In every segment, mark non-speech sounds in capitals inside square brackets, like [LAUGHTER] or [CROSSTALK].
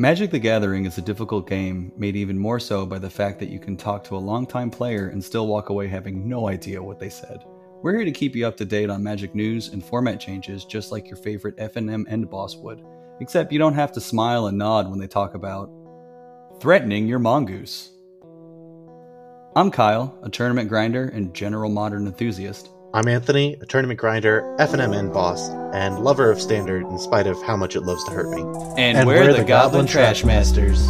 Magic the Gathering is a difficult game, made even more so by the fact that you can talk to a longtime player and still walk away having no idea what they said. We're here to keep you up to date on Magic news and format changes just like your favorite FNM end boss would. Except you don't have to smile and nod when they talk about threatening your mongoose. I'm Kyle, a tournament grinder and general modern enthusiast. I'm Anthony, a tournament grinder, FNM end boss, and lover of standard in spite of how much it loves to hurt me. And, and we're, we're, the, the Goblin, Goblin Trash Masters.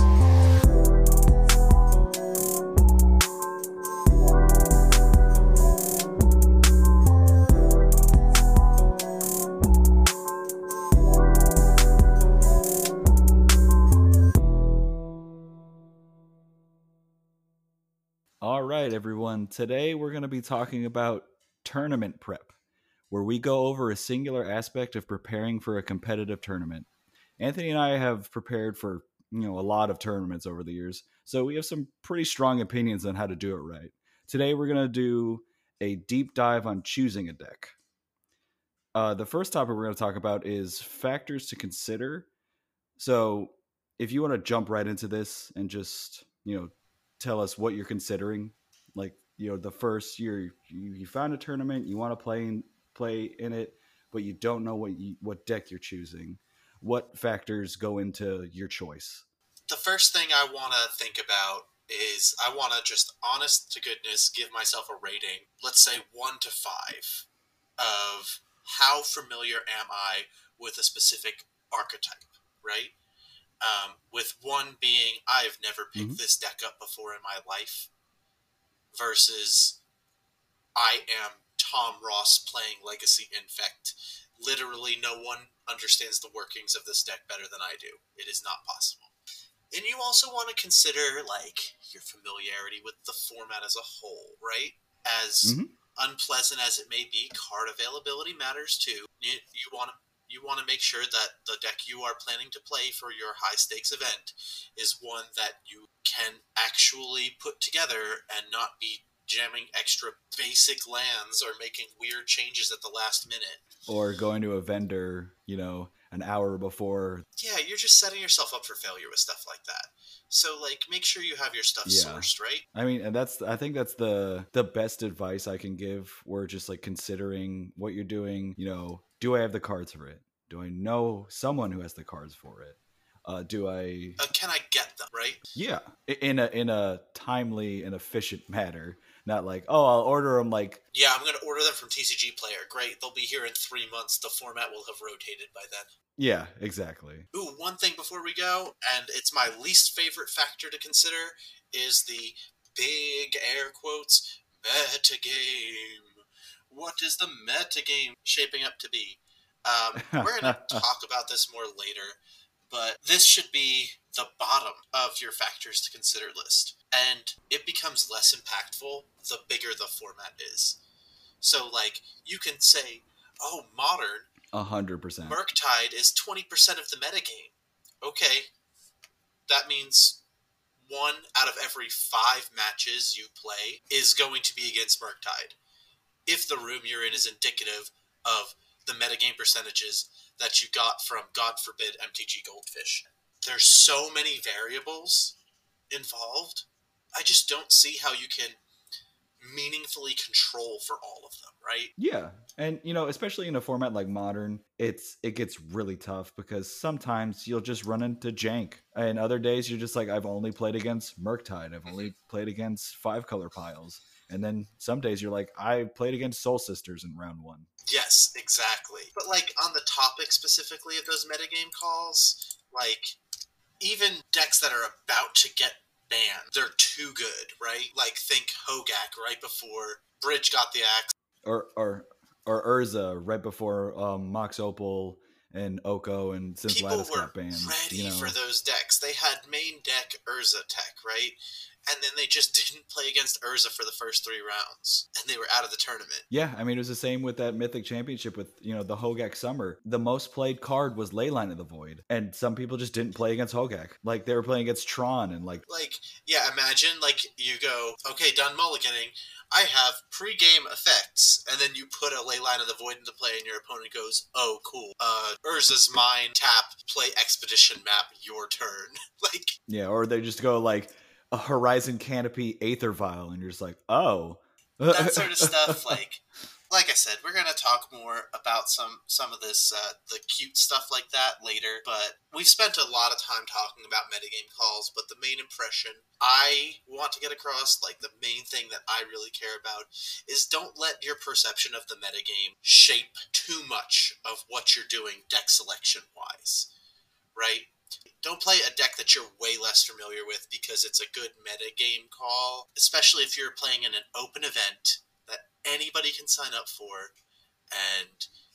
All right, everyone. Today we're going to be talking about tournament prep, where we go over a singular aspect of preparing for a competitive tournament. Anthony and I have prepared for you know a lot of tournaments over the years, so we have some pretty strong opinions on how to do it right. Today we're going to do a deep dive on choosing a deck. Uh, the first topic we're going to talk about is factors to consider. So, if you want to jump right into this and just you know tell us what you're considering, like you know the first year you, you found a tournament you want to play in, play in it but you don't know what you, what deck you're choosing. What factors go into your choice? The first thing i want to think about is i want to just honest to goodness give myself a rating let's say 1 to 5 of how familiar am i with a specific archetype right? Um, with one being i've never picked mm-hmm. this deck up before in my life versus I am Tom Ross playing Legacy Infect. Literally, no one understands the workings of this deck better than I do. It is not possible. And you also want to consider like your familiarity with the format as a whole, right? As mm-hmm. unpleasant as it may be, card availability matters too. You, you want to want to make sure that the deck you are planning to play for your high stakes event is one that you can actually put together and not be jamming extra basic lands or making weird changes at the last minute. Or going to a vendor, you know, an hour before. Yeah, you're just setting yourself up for failure with stuff like that. So like make sure you have your stuff yeah. sourced, right? I mean, and that's I think that's the the best advice I can give. We're just like considering what you're doing, you know, do I have the cards for it? Do I know someone who has the cards for it? Uh, do I? Uh, can I get them right? Yeah, in a in a timely and efficient manner. Not like, oh, I'll order them like. Yeah, I'm gonna order them from TCG Player. Great, they'll be here in three months. The format will have rotated by then. Yeah, exactly. Ooh, one thing before we go, and it's my least favorite factor to consider, is the big air quotes meta game. What is the meta game shaping up to be? Um, [LAUGHS] we're going to talk about this more later, but this should be the bottom of your factors to consider list. And it becomes less impactful the bigger the format is. So, like, you can say, oh, modern. A hundred percent. Murktide is 20% of the metagame. Okay. That means one out of every five matches you play is going to be against Murktide. If the room you're in is indicative of the metagame percentages that you got from, God forbid, MTG Goldfish. There's so many variables involved. I just don't see how you can meaningfully control for all of them, right? Yeah. And you know, especially in a format like modern, it's it gets really tough because sometimes you'll just run into jank. And other days you're just like I've only played against Murktide. I've only mm-hmm. played against five color piles. And then some days you're like, I played against Soul Sisters in round one. Yes, exactly. But like on the topic specifically of those metagame calls, like even decks that are about to get banned, they're too good, right? Like think Hogaak right before Bridge got the axe. Or or or Urza right before um, Mox Opal and Oko and since People Lattice were got banned. Ready you know. for those decks. They had main deck Urza tech, right? And then they just [LAUGHS] didn't play against Urza for the first three rounds, and they were out of the tournament. Yeah, I mean it was the same with that Mythic Championship with you know the Hogaak Summer. The most played card was Leyline of the Void, and some people just didn't play against Hogaak. Like they were playing against Tron and like Like, yeah, imagine like you go, okay, done mulliganing. I have pre-game effects, and then you put a Leyline of the void into play, and your opponent goes, "Oh, cool. Uh, Urza's mine tap play expedition map. Your turn." [LAUGHS] like, yeah, or they just go like a Horizon Canopy Aether Vial, and you're just like, oh, that sort of [LAUGHS] stuff. Like, like I said, we're gonna talk more about some some of this uh, the cute stuff like that later. But we've spent a lot of time talking about metagame calls. But the main impression I want to get across, like the main thing that I really care about, is don't let your perception of the metagame shape too much of what you're doing deck selection wise. Right? Don't play a deck that you're way less familiar with because it's a good meta game call, especially if you're playing in an open event that anybody can sign up for and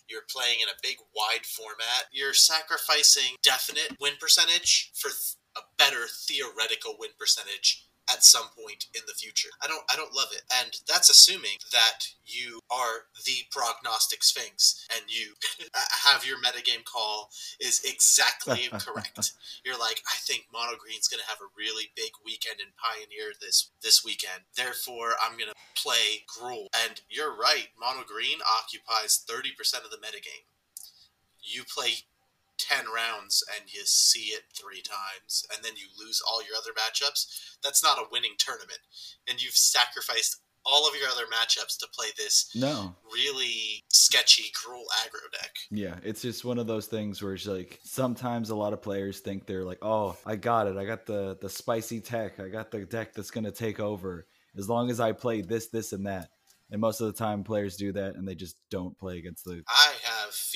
you're playing in a big wide format, you're sacrificing definite win percentage for th- a better theoretical win percentage at some point in the future. I don't I don't love it. And that's assuming that you are the prognostic sphinx and you [LAUGHS] have your metagame call is exactly [LAUGHS] correct. You're like, I think Mono Green's gonna have a really big weekend in Pioneer this this weekend. Therefore I'm gonna play Gruul. And you're right, Mono Green occupies thirty percent of the metagame. You play 10 rounds and you see it three times and then you lose all your other matchups, that's not a winning tournament. And you've sacrificed all of your other matchups to play this no really sketchy, Gruul aggro deck. Yeah, it's just one of those things where it's like sometimes a lot of players think they're like, "Oh, I got it. I got the the spicy tech. I got the deck that's going to take over as long as I play this this and that." And most of the time players do that and they just don't play against the I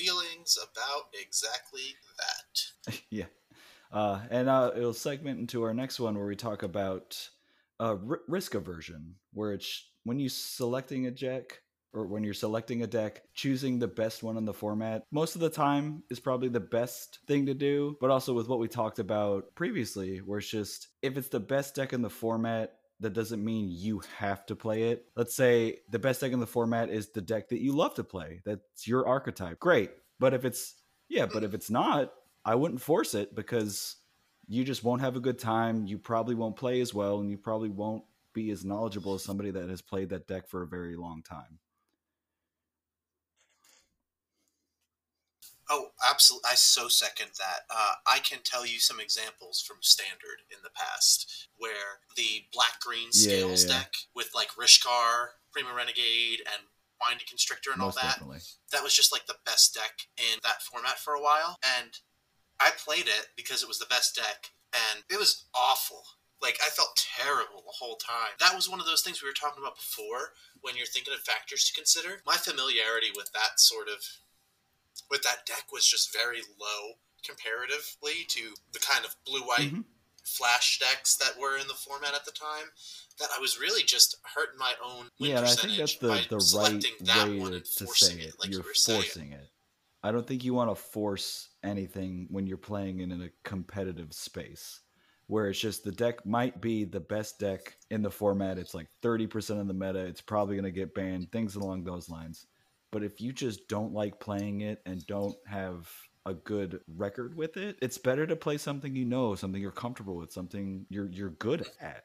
feelings about exactly that. [LAUGHS] yeah. Uh, and uh, it'll segment into our next one where we talk about uh, r- risk aversion, where it's when you selecting a deck or when you're selecting a deck, choosing the best one in the format most of the time is probably the best thing to do. But also with what we talked about previously, where it's just if it's the best deck in the format, that doesn't mean you have to play it. Let's say the best deck in the format is the deck that you love to play. That's your archetype. Great. But if it's yeah, but if it's not, I wouldn't force it because you just won't have a good time. You probably won't play as well and you probably won't be as knowledgeable as somebody that has played that deck for a very long time. Oh, absolutely. I so second that. Uh, I can tell you some examples from Standard in the past where the black green Yeah, yeah, scales yeah. deck with like Rishkar, Peema Renegade, and Winding Constrictor and Most all that, definitely. that was just like the best deck in that format for a while. And I played it because it was the best deck, and it was awful. Like, I felt terrible the whole time. That was one of those things we were talking about before when you're thinking of factors to consider. My familiarity with that sort of with that deck was just very low comparatively to the kind of blue white Mhm. flash decks that were in the format at the time that I was really just hurting my own win Yeah, and I think that's the, the right that way to, forcing say it. it, like you're you were saying. forcing it. I don't think you want to force anything when you're playing in a competitive space where it's just the deck might be the best deck in the format. It's like 30% of the meta. It's probably going to get banned, things along those lines. But if you just don't like playing it and don't have a good record with it, it's better to play something you know, something you're comfortable with, something you're you're good at.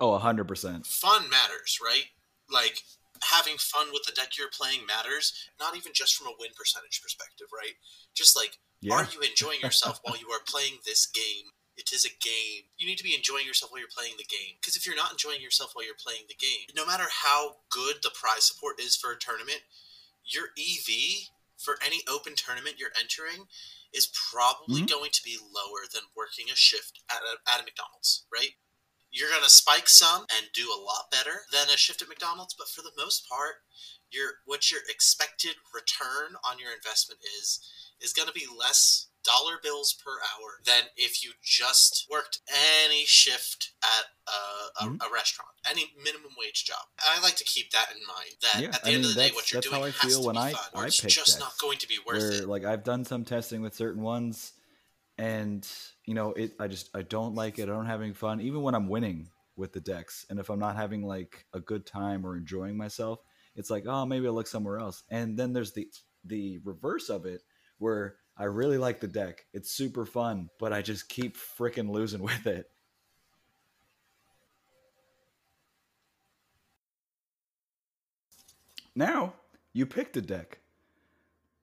Oh, 100%. fun matters, right? Like having fun with the deck you're playing matters, not even just from a win percentage perspective, right? Just like Yeah. are you enjoying yourself while you are playing this game? It is a game. You need to be enjoying yourself while you're playing the game. Because if you're not enjoying yourself while you're playing the game, no matter how good the prize support is for a tournament, your EV for any open tournament you're entering is probably Mhm. going to be lower than working a shift at a, at a McDonald's, right? You're going to spike some and do a lot better than a shift at McDonald's, but for the most part, your what your expected return on your investment is is going to be less dollar bills per hour than if you just worked any shift at a, a, Mhm. a restaurant, any minimum wage job. I like to keep that in mind. That Yeah, at the I end mean, of the day, what you're doing how I has feel to when be I- fun, or I it's just decks not going to be worth where it. like I've done some testing with certain ones and you know it i just i don't like it i don't having fun even when i'm winning with the decks and if i'm not having like a good time or enjoying myself it's like oh maybe i'll look somewhere else and then there's the the reverse of it where i really like the deck. It's super fun but i just keep freaking losing [LAUGHS] with it. Now you picked a deck.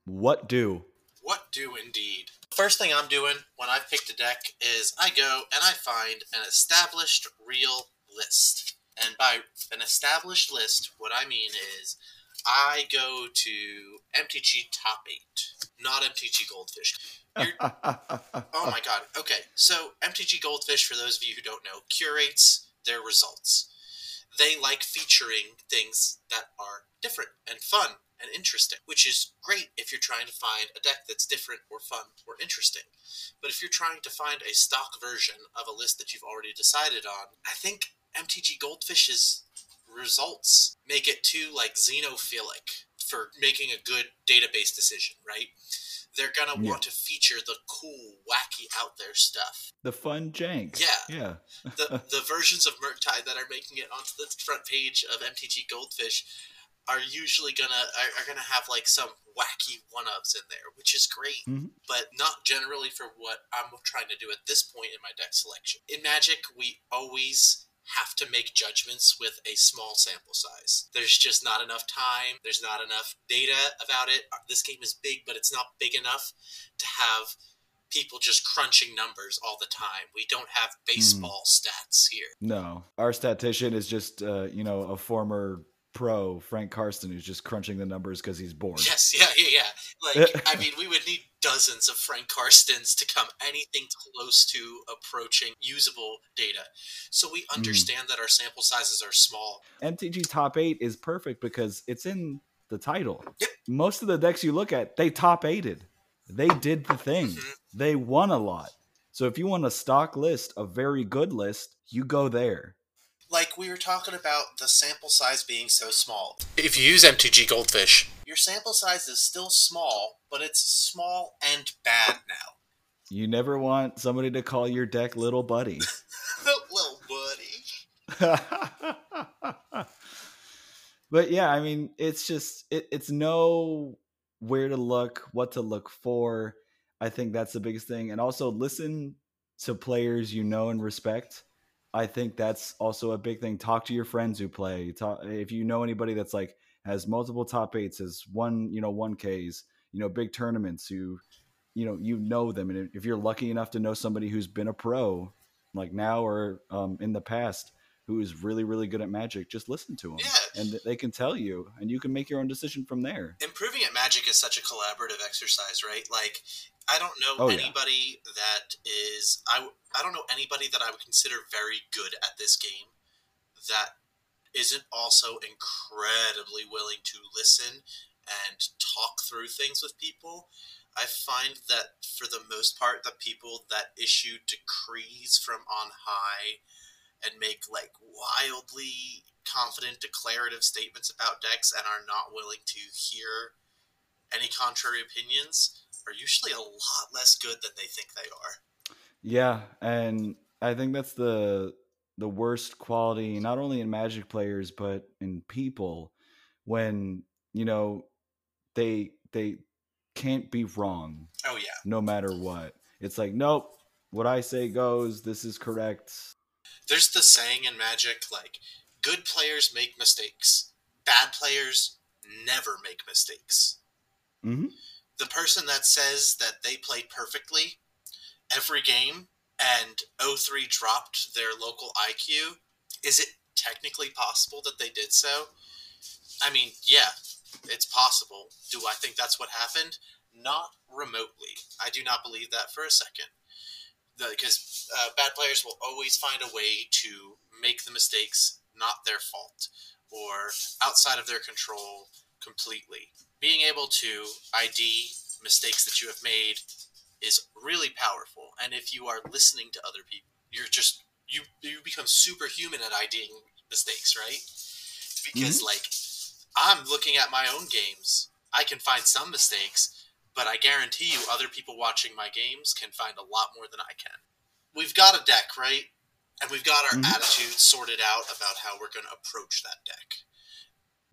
What do? What do indeed? First thing I'm doing when I've picked a deck is I go and I find an established real list. And by an established list, what I mean is I go to MTG Top 8, not MTG Goldfish. You're, [LAUGHS] oh my god. Okay, so MTG Goldfish, for those of you who don't know, curates their results. They like featuring things that are different and fun and interesting, which is great if you're trying to find a deck that's different or fun or interesting. But if you're trying to find a stock version of a list that you've already decided on, I think MTG Goldfish's results make it too like xenophilic for making a good database decision, right? They're gonna Yeah. want to feature the cool, wacky, out there stuff. the fun jank Yeah. yeah [LAUGHS] The the [LAUGHS] versions of Murktide that are making it onto the front page of MTG Goldfish are usually gonna are, are gonna have like some wacky one ups in there, which is great, Mhm. but not generally for what I'm trying to do at this point in my deck selection. In Magic, we always have to make judgments with a small sample size. There's just not enough time. There's not enough data about it. This game is big, but it's not big enough to have people just crunching numbers all the time. We don't have baseball stats here. No, our statistician is just uh, you know a former pro, Frank Karsten, who's just crunching the numbers because he's bored. Yes, yeah, yeah, yeah. Like, [LAUGHS] I mean, we would need dozens of Frank Karstens to come anything close to approaching usable data. So we understand that our sample sizes are small. MTG Top Eight is perfect because it's in the title. Yep. Most of the decks you look at, they top eighted. They did the thing. Mhm. They won a lot. So if you want a stock list, a very good list, you go there. Like we were talking about the sample size being so small. If you use MTG Goldfish, your sample size is still small, but it's small and bad now. You never want somebody to call your deck little buddy. [LAUGHS] [LAUGHS] Little buddy. but yeah, I mean, it's just it, it's know where to look, what to look for. I think that's the biggest thing, and also listen to players you know and respect. I think that's also a big thing. Talk to your friends who play. Talk, if you know anybody that's like has multiple top eights, has one you know one Ks, you know big tournaments. You you know you know them, and if you're lucky enough to know somebody who's been a pro, like now or um, in the past, who is really really good at Magic, just listen to them, Yeah. and they can tell you, and you can make your own decision from there. improving at magic is such a collaborative exercise right like i don't know Oh, yeah. anybody that is I, I don't know anybody that i would consider very good at this game that isn't also incredibly willing to listen and talk through things with people i find that for the most part the people that issue decrees from on high and make like wildly confident declarative statements about decks and are not willing to hear any contrary opinions are usually a lot less good than they think they are. Yeah, and I think that's the the worst quality, not only in Magic players but in people, when you know they they can't be wrong Oh yeah. no matter what. It's like, nope, what I say goes. This is correct. There's the saying in Magic like good players make mistakes. Bad players never make mistakes. hmm The person that says that they played perfectly every game and 03 dropped their local IQ, is it technically possible that they did so? I mean, yeah, it's possible. Do I think that's what happened? Not remotely. I do not believe that for a second. Because uh, bad players will always find a way to make the mistakes not their fault or outside of their control completely. Being able to ID mistakes that you have made is really powerful. And if you are listening to other people, you're just you you become superhuman at IDing mistakes, right? Because like I'm looking at my own games, I can find some mistakes, but I guarantee you, other people watching my games can find a lot more than I can. We've got a deck, right? And we've got our Mhm. attitude sorted out about how we're going to approach that deck.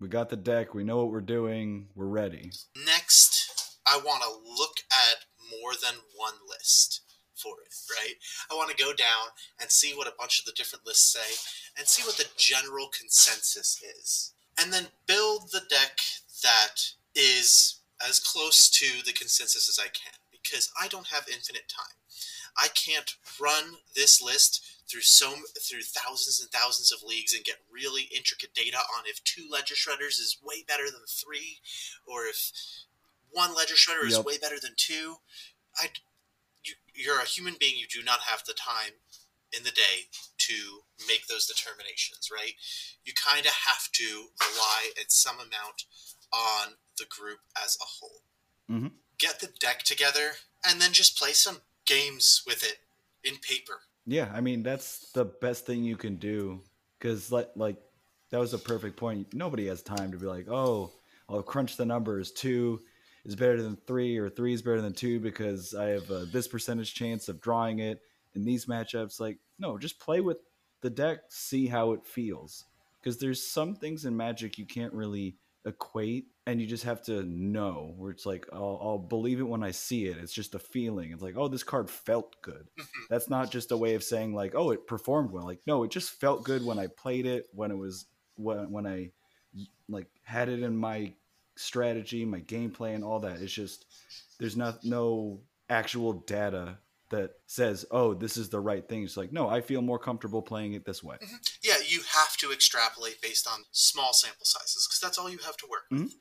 We got the deck. We know what we're doing. We're ready. Next, I want to look at more than one list for it, right? I want to go down and see what a bunch of the different lists say and see what the general consensus is. And then build the deck that is as close to the consensus as I can because I don't have infinite time. I can't run this list through so through thousands and thousands of leagues and get really intricate data on if two ledger shredders is way better than three, or if one ledger shredder is way better than two. I, you, you're a human being. You do not have the time in the day to make those determinations, right? You kind of have to rely at some amount on the group as a whole. Mhm. Get the deck together and then just play some games with it in paper. Yeah, I mean that's the best thing you can do because like like that was a perfect point. Nobody has time to be like, oh, I'll crunch the numbers. Two is better than three, or three is better than two because I have uh, this percentage chance of drawing it in these matchups. Like, no, just play with the deck, see how it feels. Because there's some things in Magic you can't really equate, and you just have to know. Where it's like, I'll, I'll believe it when I see it. It's just a feeling. It's like, oh, this card felt good. Mm-hmm. That's not just a way of saying like oh it performed well. Like no it just felt good when i played it when it was when, when i like had it in my strategy my gameplay and all that. It's just there's not no actual data that says oh this is the right thing. It's like no i feel more comfortable playing it this way. Mm-hmm. Yeah, you have to extrapolate based on small sample sizes because that's all you have to work with, mm-hmm.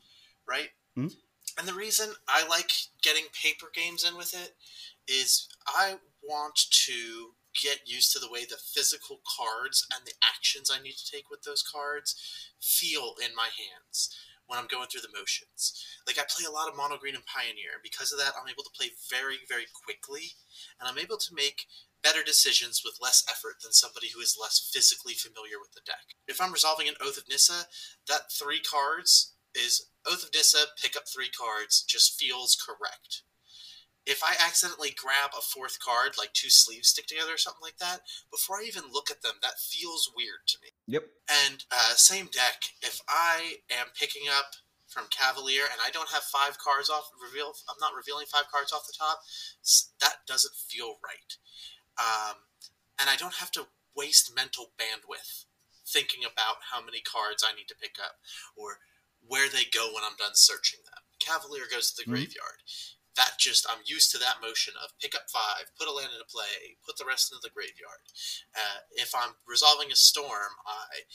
Right? Mhm. And the reason I like getting paper games in with it is I want to get used to the way the physical cards and the actions I need to take with those cards feel in my hands when I'm going through the motions. Like I play a lot of mono green and pioneer, and because of that, I'm able to play very, very quickly, and I'm able to make better decisions with less effort than somebody who is less physically familiar with the deck. If I'm resolving an Oath of Nissa, that three cards is Oath of Nissa, pick up three cards, just feels correct. If I accidentally grab a fourth card, like two sleeves stick together or something like that, before I even look at them, that feels weird to me. yep And uh, same deck, if I am picking up from Cavalier and I don't have five cards off reveal, I'm not revealing five cards off the top. That doesn't feel right. Um, and I don't have to waste mental bandwidth thinking about how many cards I need to pick up or where they go when I'm done searching them. Cavalier goes to the Mhm. graveyard. That just I'm used to that motion of pick up five, put a land into play, put the rest into the graveyard. Uh, if I'm resolving a storm, I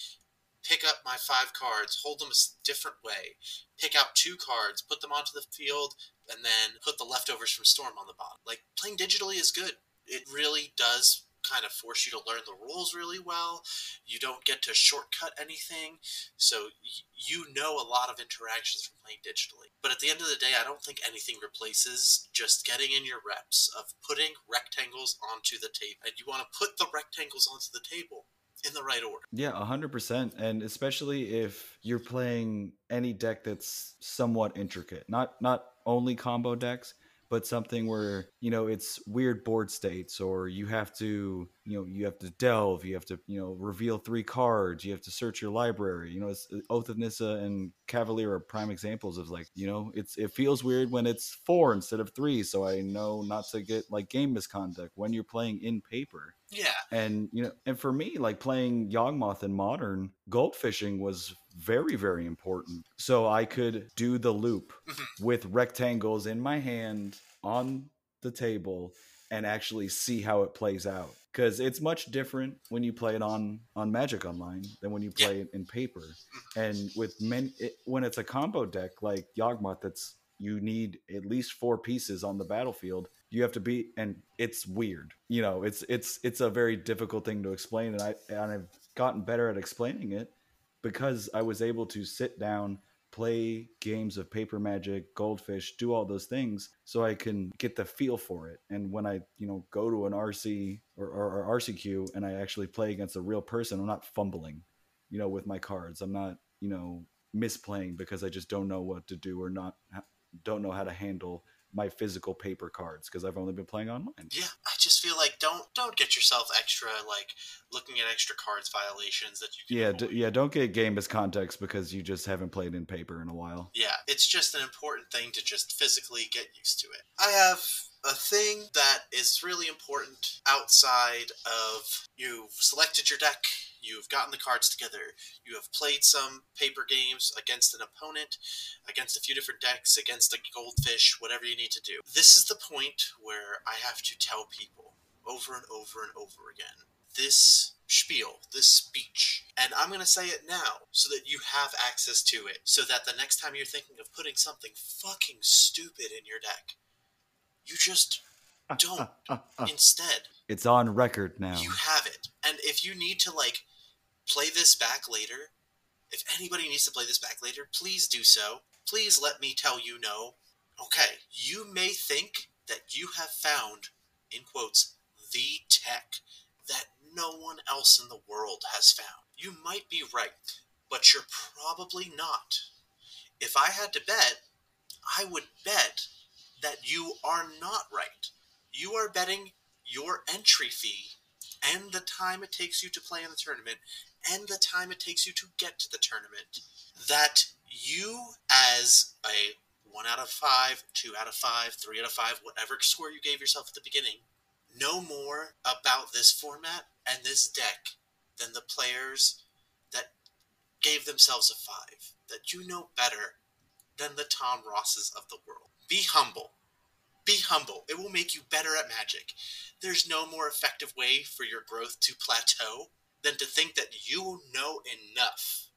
pick up my five cards, hold them a different way, pick out two cards, put them onto the field, and then put the leftovers from storm on the bottom. Like playing digitally is good. It really does kind of force you to learn the rules really well. You don't get to shortcut anything, so you know a lot of interactions from playing digitally. But at the end of the day, I don't think anything replaces just getting in your reps of putting rectangles onto the table. And you want to put the rectangles onto the table in the right order. Yeah, a hundred percent, and especially if you're playing any deck that's somewhat intricate, not not only combo decks, but something where you know it's weird board states, or you have to you know you have to delve, you have to you know reveal three cards, you have to search your library. You know, it's, uh, Oath of Nissa and Cavalier are prime examples of like you know it's it feels weird when it's four instead of three, so I know not to get like game misconduct when you're playing in paper Yeah, and you know and for me like playing yawgmoth in modern goldfishing was very very important. So i could do the loop Mhm. with rectangles in my hand on the table and actually see how it plays out. Because it's much different when you play it on on magic online than when you Yeah. play it in paper. And with men it, when it's a combo deck like yawgmoth that's you need at least four pieces on the battlefield you have to be and it's weird you know it's it's it's a very difficult thing to explain. And i and i've gotten better at explaining it because i was able to sit down play games of paper magic goldfish do all those things so i can get the feel for it. And when i you know go to an rc or, or, or rcq and i actually play against a real person i'm not fumbling you know with my cards. I'm not you know misplaying because i just don't know what to do or not don't know how to handle my physical paper cards because I've only been playing online. Yeah, I just feel like don't don't get yourself extra like looking at extra cards violations that you can Yeah, d- yeah. Don't get game as context because you just haven't played in paper in a while. Yeah, it's just an important thing to just physically get used to it. I have a thing that is really important outside of you've selected your deck, you've gotten the cards together, you have played some paper games against an opponent, against a few different decks, against a goldfish, whatever you need to do. This is the point where I have to tell people over and over and over again this spiel, this speech, and I'm going to say it now so that you have access to it, so that the next time you're thinking of putting something fucking stupid in your deck, you just don't. [LAUGHS] Instead, It's on record now. you have it. And if you need to, like, play this back later, if anybody needs to play this back later, please do so. Please let me tell you no. Okay, you may think that you have found, in quotes, the tech that no one else in the world has found. You might be right, but you're probably not. If I had to bet, I would bet that you are not right. You are betting your entry fee and the time it takes you to play in the tournament and the time it takes you to get to the tournament that you as a 1 out of 5 2 out of 5 3 out of 5 whatever score you gave yourself at the beginning know more about this format and this deck than the players that gave themselves a 5 that you know better than the Tom Rosses of the world be humble be humble. It will make you better at magic. There's no more effective way for your growth to plateau than to think that you know enough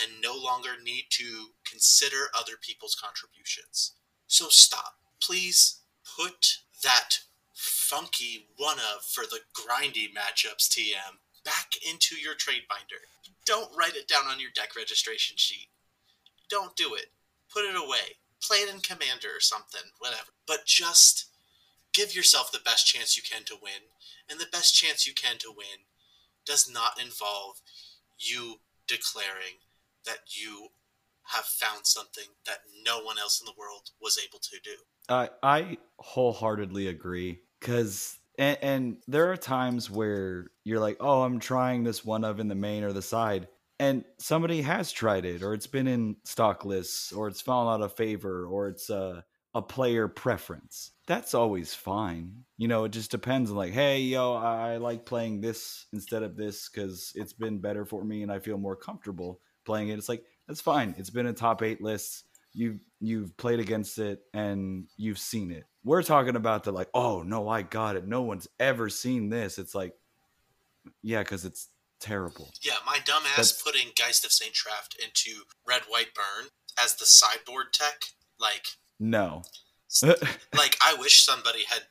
and no longer need to consider other people's contributions. So stop. Please put that funky one of for the grindy matchups TM back into your trade binder. Don't write it down on your deck registration sheet. Don't do it. Put it away. Play it in Commander or something, whatever. But just give yourself the best chance you can to win. And the best chance you can to win does not involve you declaring that you have found something that no one else in the world was able to do. I I wholeheartedly agree because and, and there are times where you're like, oh, I'm trying this one of in the main or the side, and somebody has tried it, or it's been in stock lists, or it's fallen out of favor, or it's a a player preference. That's always fine. You know, it just depends on like, hey, yo, I like playing this instead of this because it's been better for me and I feel more comfortable playing it. It's like that's fine. It's been in top eight lists you've you've played against it and you've seen it. We're talking about the like, oh no, I got it. No one's ever seen this. It's like, yeah, because it's terrible. Yeah, my dumbass That's- putting Geist of Saint Traft into Red White Burn as the sideboard tech, like No. Uh. like I wish somebody had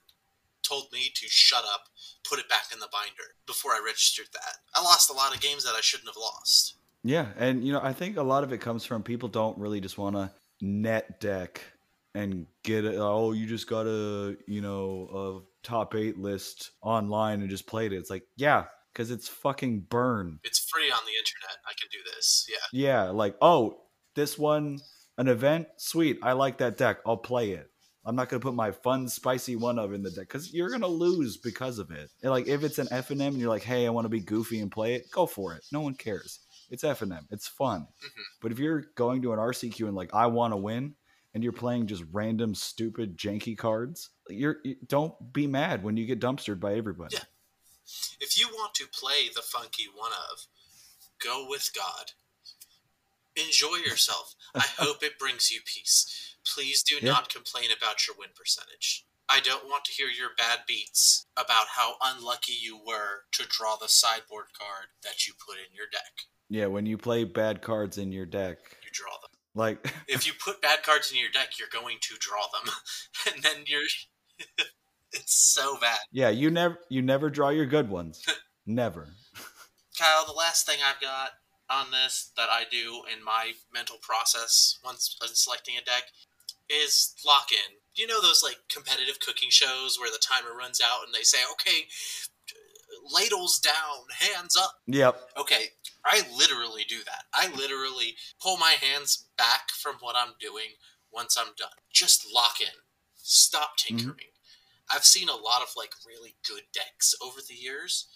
told me to shut up, put it back in the binder before I registered that. I lost a lot of games that I shouldn't have lost. yeah, and you know, I think a lot of it comes from people don't really just want to net deck and get it. Oh, you just got a you know a top eight list online and just played it. It's like, yeah, because it's fucking burn. It's free on the internet. I can do this. Yeah. Yeah, like, oh, this one, an event, sweet. I like that deck. I'll play it. I'm not gonna put my fun, spicy one of in the deck because you're gonna lose because of it. And like, if it's an F and M and you're like, hey, I want to be goofy and play it, go for it. No one cares. It's F and M. It's fun. Mhm. But if you're going to an RCQ and like, I want to win, and you're playing just random, stupid, janky cards, you're you, don't be mad when you get dumpstered by everybody. Yeah. If you want to play the funky one of, go with God. Enjoy yourself. I [LAUGHS] hope it brings you peace. Please do Yeah. not complain about your win percentage. I don't want to hear your bad beats about how unlucky you were to draw the sideboard card that you put in your deck. Yeah, when you play bad cards in your deck, You draw them. like [LAUGHS] If you put bad cards in your deck, you're going to draw them. [LAUGHS] and then you're. [LAUGHS] it's so bad. Yeah, you never you never draw your good ones. never. Kyle, the last thing I've got on this that I do in my mental process once selecting a deck is lock in. You know those like competitive cooking shows where the timer runs out and they say, okay, ladles down, hands up? Yep. Okay, I literally do that. I literally pull my hands back from what I'm doing once I'm done. Just lock in. Stop mm-hmm. tinkering. I've seen a lot of like really good decks over the years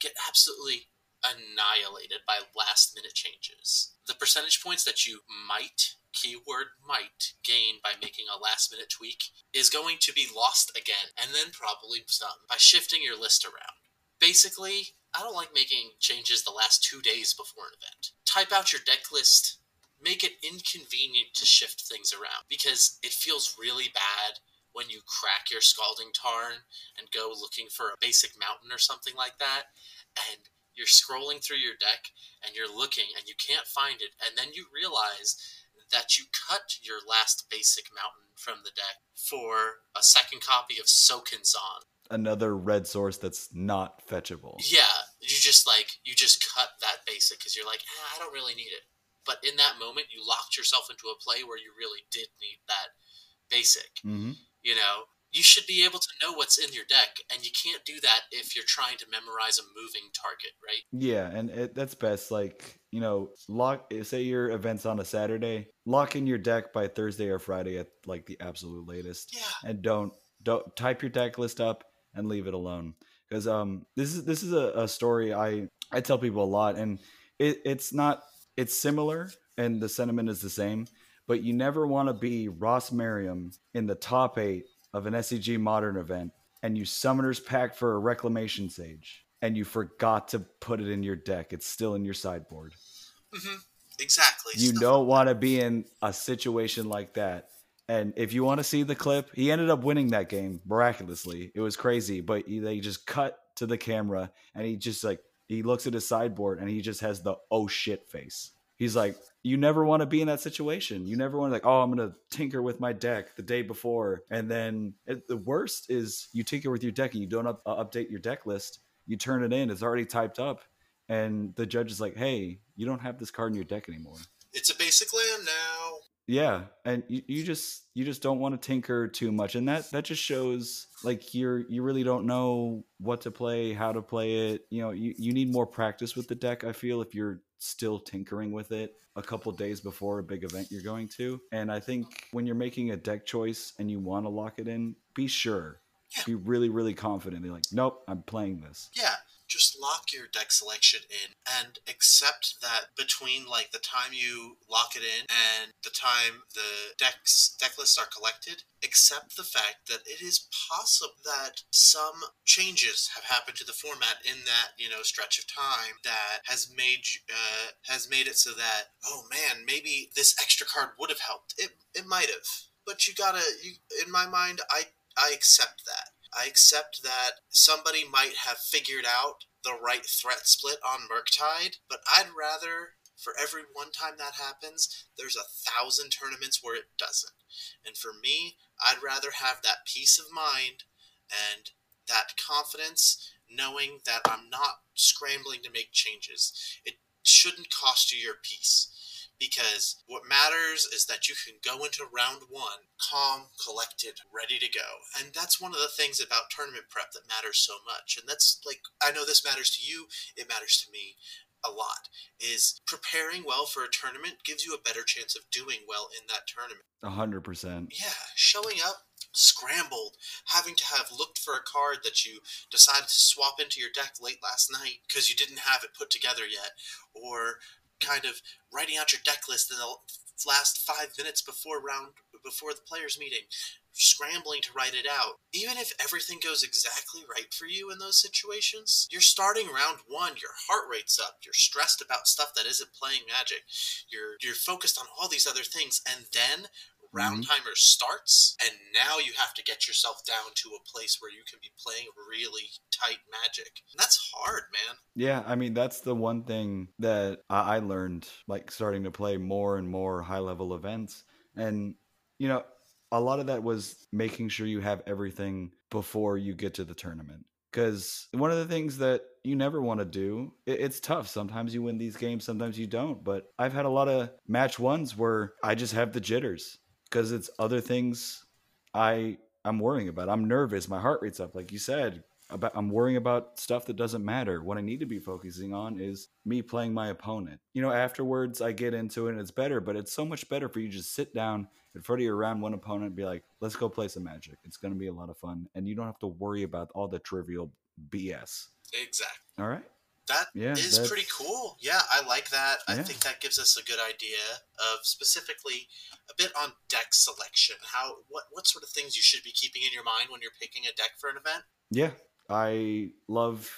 get absolutely annihilated by last minute changes. The percentage points that you might, keyword might, gain by making a last minute tweak is going to be lost again, and then probably some by shifting your list around. Basically, I don't like making changes the last two days before an event. Type out your deck list, make it inconvenient to shift things around because it feels really bad when you crack your Scalding Tarn and go looking for a basic mountain or something like that, and you're scrolling through your deck and you're looking and you can't find it, and then you realize that you cut your last basic mountain from the deck for a second copy of Sokenzan. Another red source that's not fetchable. Yeah, you just like you just cut that basic because you're like, eh, I don't really need it. But in that moment, you locked yourself into a play where you really did need that basic. hmm You know, you should be able to know what's in your deck, and you can't do that if you're trying to memorize a moving target, right? Yeah, and it, that's best. Like you know, lock. Say your event's on a Saturday. Lock in your deck by Thursday or Friday at like the absolute latest, Yeah. and don't don't type your deck list up and leave it alone. Because um, this is this is a, a story I I tell people a lot, and it, it's not it's similar, and the sentiment is the same. But you never want to be Ross Merriam in the top eight of an SCG Modern event, and you Summoner's Pact for a Reclamation Sage, and you forgot to put it in your deck. It's still in your sideboard. Mm-hmm. Exactly. You Stuff- don't want to be in a situation like that. And if you want to see the clip, he ended up winning that game miraculously. It was crazy, but he, they just cut to the camera and he just like he looks at his sideboard and he just has the oh shit face. He's like, you never want to be in that situation. You never want to like, oh, I'm gonna tinker with my deck the day before, and then it, the worst is you tinker with your deck and you don't up, uh, update your deck list. You turn it in, it's already typed up, and the judge is like, hey, you don't have this card in your deck anymore. It's a basic land now. Yeah, and you, you just you just don't want to tinker too much, and that that just shows like you're you really don't know what to play, how to play it. You know, you, you need more practice with the deck. I feel if you're still tinkering with it a couple days before a big event you're going to, and I think when you're making a deck choice and you want to lock it in, be sure, Yeah. be really really confident. Be like, nope, I'm playing this. Yeah, just lock your deck selection in and accept that between like the time you lock it in and the time the decks deck lists are collected, accept the fact that it is possible that some changes have happened to the format in that you know stretch of time that has made uh, has made it so that oh man maybe this extra card would have helped. It it might have. But you gotta you in my mind I I accept that I accept that somebody might have figured out the right threat split on Murktide, but I'd rather, for every one time that happens, there's a thousand tournaments where it doesn't. And for me, I'd rather have that peace of mind and that confidence knowing that I'm not scrambling to make changes. It shouldn't cost you your peace. Because what matters is that you can go into round one calm, collected, ready to go. And that's one of the things about tournament prep that matters so much. And that's like, I know this matters to you, it matters to me a lot. Is preparing well for a tournament gives you a better chance of doing well in that tournament. A hundred percent. Yeah, showing up scrambled, having to have looked for a card that you decided to swap into your deck late last night because you didn't have it put together yet, or kind of writing out your deck list in the last five minutes before round before the players meeting scrambling to write it out. Even if everything goes exactly right for you in those situations you're starting round one your heart rate's up you're stressed about stuff that isn't playing magic you're you're focused on all these other things and then round timer starts and now you have to get yourself down to a place where you can be playing really tight magic and that's hard man Yeah, I mean that's the one thing that I learned, like starting to play more and more high level events, and you know, a lot of that was making sure you have everything before you get to the tournament. Because one of the things that you never want to do, it, it's tough. Sometimes you win these games, sometimes you don't. But I've had a lot of match ones where I just have the jitters because it's other things I I'm worrying about. I'm nervous. My heart rate's up, like you said. about I'm worrying about stuff that doesn't matter. What I need to be focusing on is me playing my opponent. You know, afterwards I get into it and it's better, but it's so much better for you to just sit down in front of your round one opponent and be like, let's go play some magic. It's gonna be a lot of fun. And you don't have to worry about all the trivial BS. Exactly. All right. That Yeah, is pretty cool. Yeah, I like that. I think that gives us a good idea of specifically a bit on deck selection. How what what sort of things you should be keeping in your mind when you're picking a deck for an event. Yeah, I love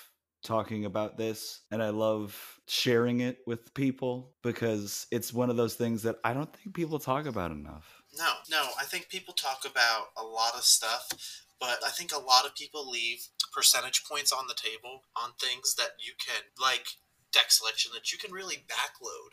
talking about this and I love sharing it with people because it's one of those things that I don't think people talk about enough. No, no, I think people talk about a lot of stuff, but I think a lot of people leave percentage points on the table on things that you can, like deck selection, that you can really backload.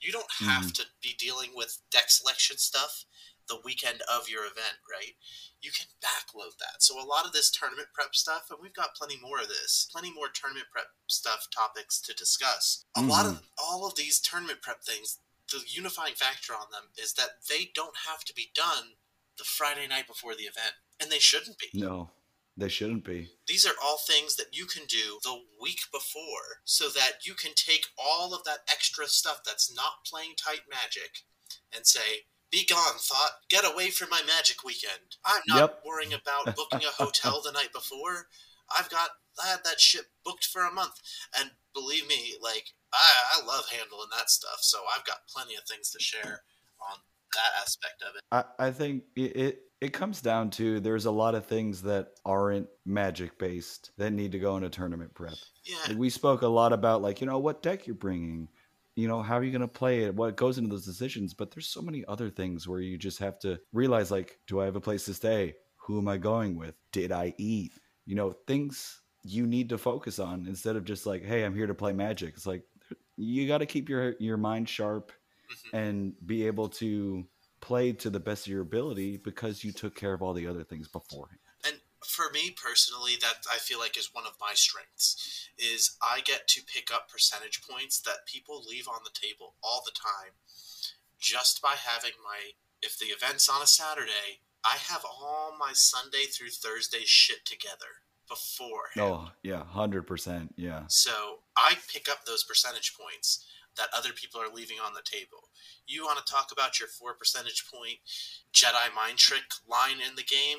You don't hmm. have to be dealing with deck selection stuff the weekend of your event, right? You can backload that. So a lot of this tournament prep stuff, and we've got plenty more of this, plenty more tournament prep stuff topics to discuss. A lot of mm-hmm. all of these tournament prep things, the unifying factor on them is that they don't have to be done the Friday night before the event, and they shouldn't be. No, they shouldn't be. These are all things that you can do the week before so that you can take all of that extra stuff that's not playing tight magic and say, be gone, thought. Get away from my magic weekend. I'm not Yep. worrying about [LAUGHS] booking a hotel the night before. I've got I had that shit booked for a month. And believe me, like I, I love handling that stuff, so I've got plenty of things to share on that aspect of it. I, I think it, it it comes down to there's a lot of things that aren't magic based that need to go into tournament prep. Yeah. Like, we spoke a lot about like you know what deck you're bringing you know how are you going to play it what goes into those decisions but there's so many other things where you just have to realize like do i have a place to stay who am i going with did i eat you know things you need to focus on instead of just like hey i'm here to play magic it's like you got to keep your your mind sharp Mhm. and be able to play to the best of your ability because you took care of all the other things beforehand And for me personally, that I feel like is one of my strengths is I get to pick up percentage points that people leave on the table all the time just by having my if the event's on a Saturday, I have all my Sunday through Thursday shit together beforehand. oh yeah 100% yeah So I pick up those percentage points that other people are leaving on the table. You want to talk about your four percentage point Jedi mind trick line in the game?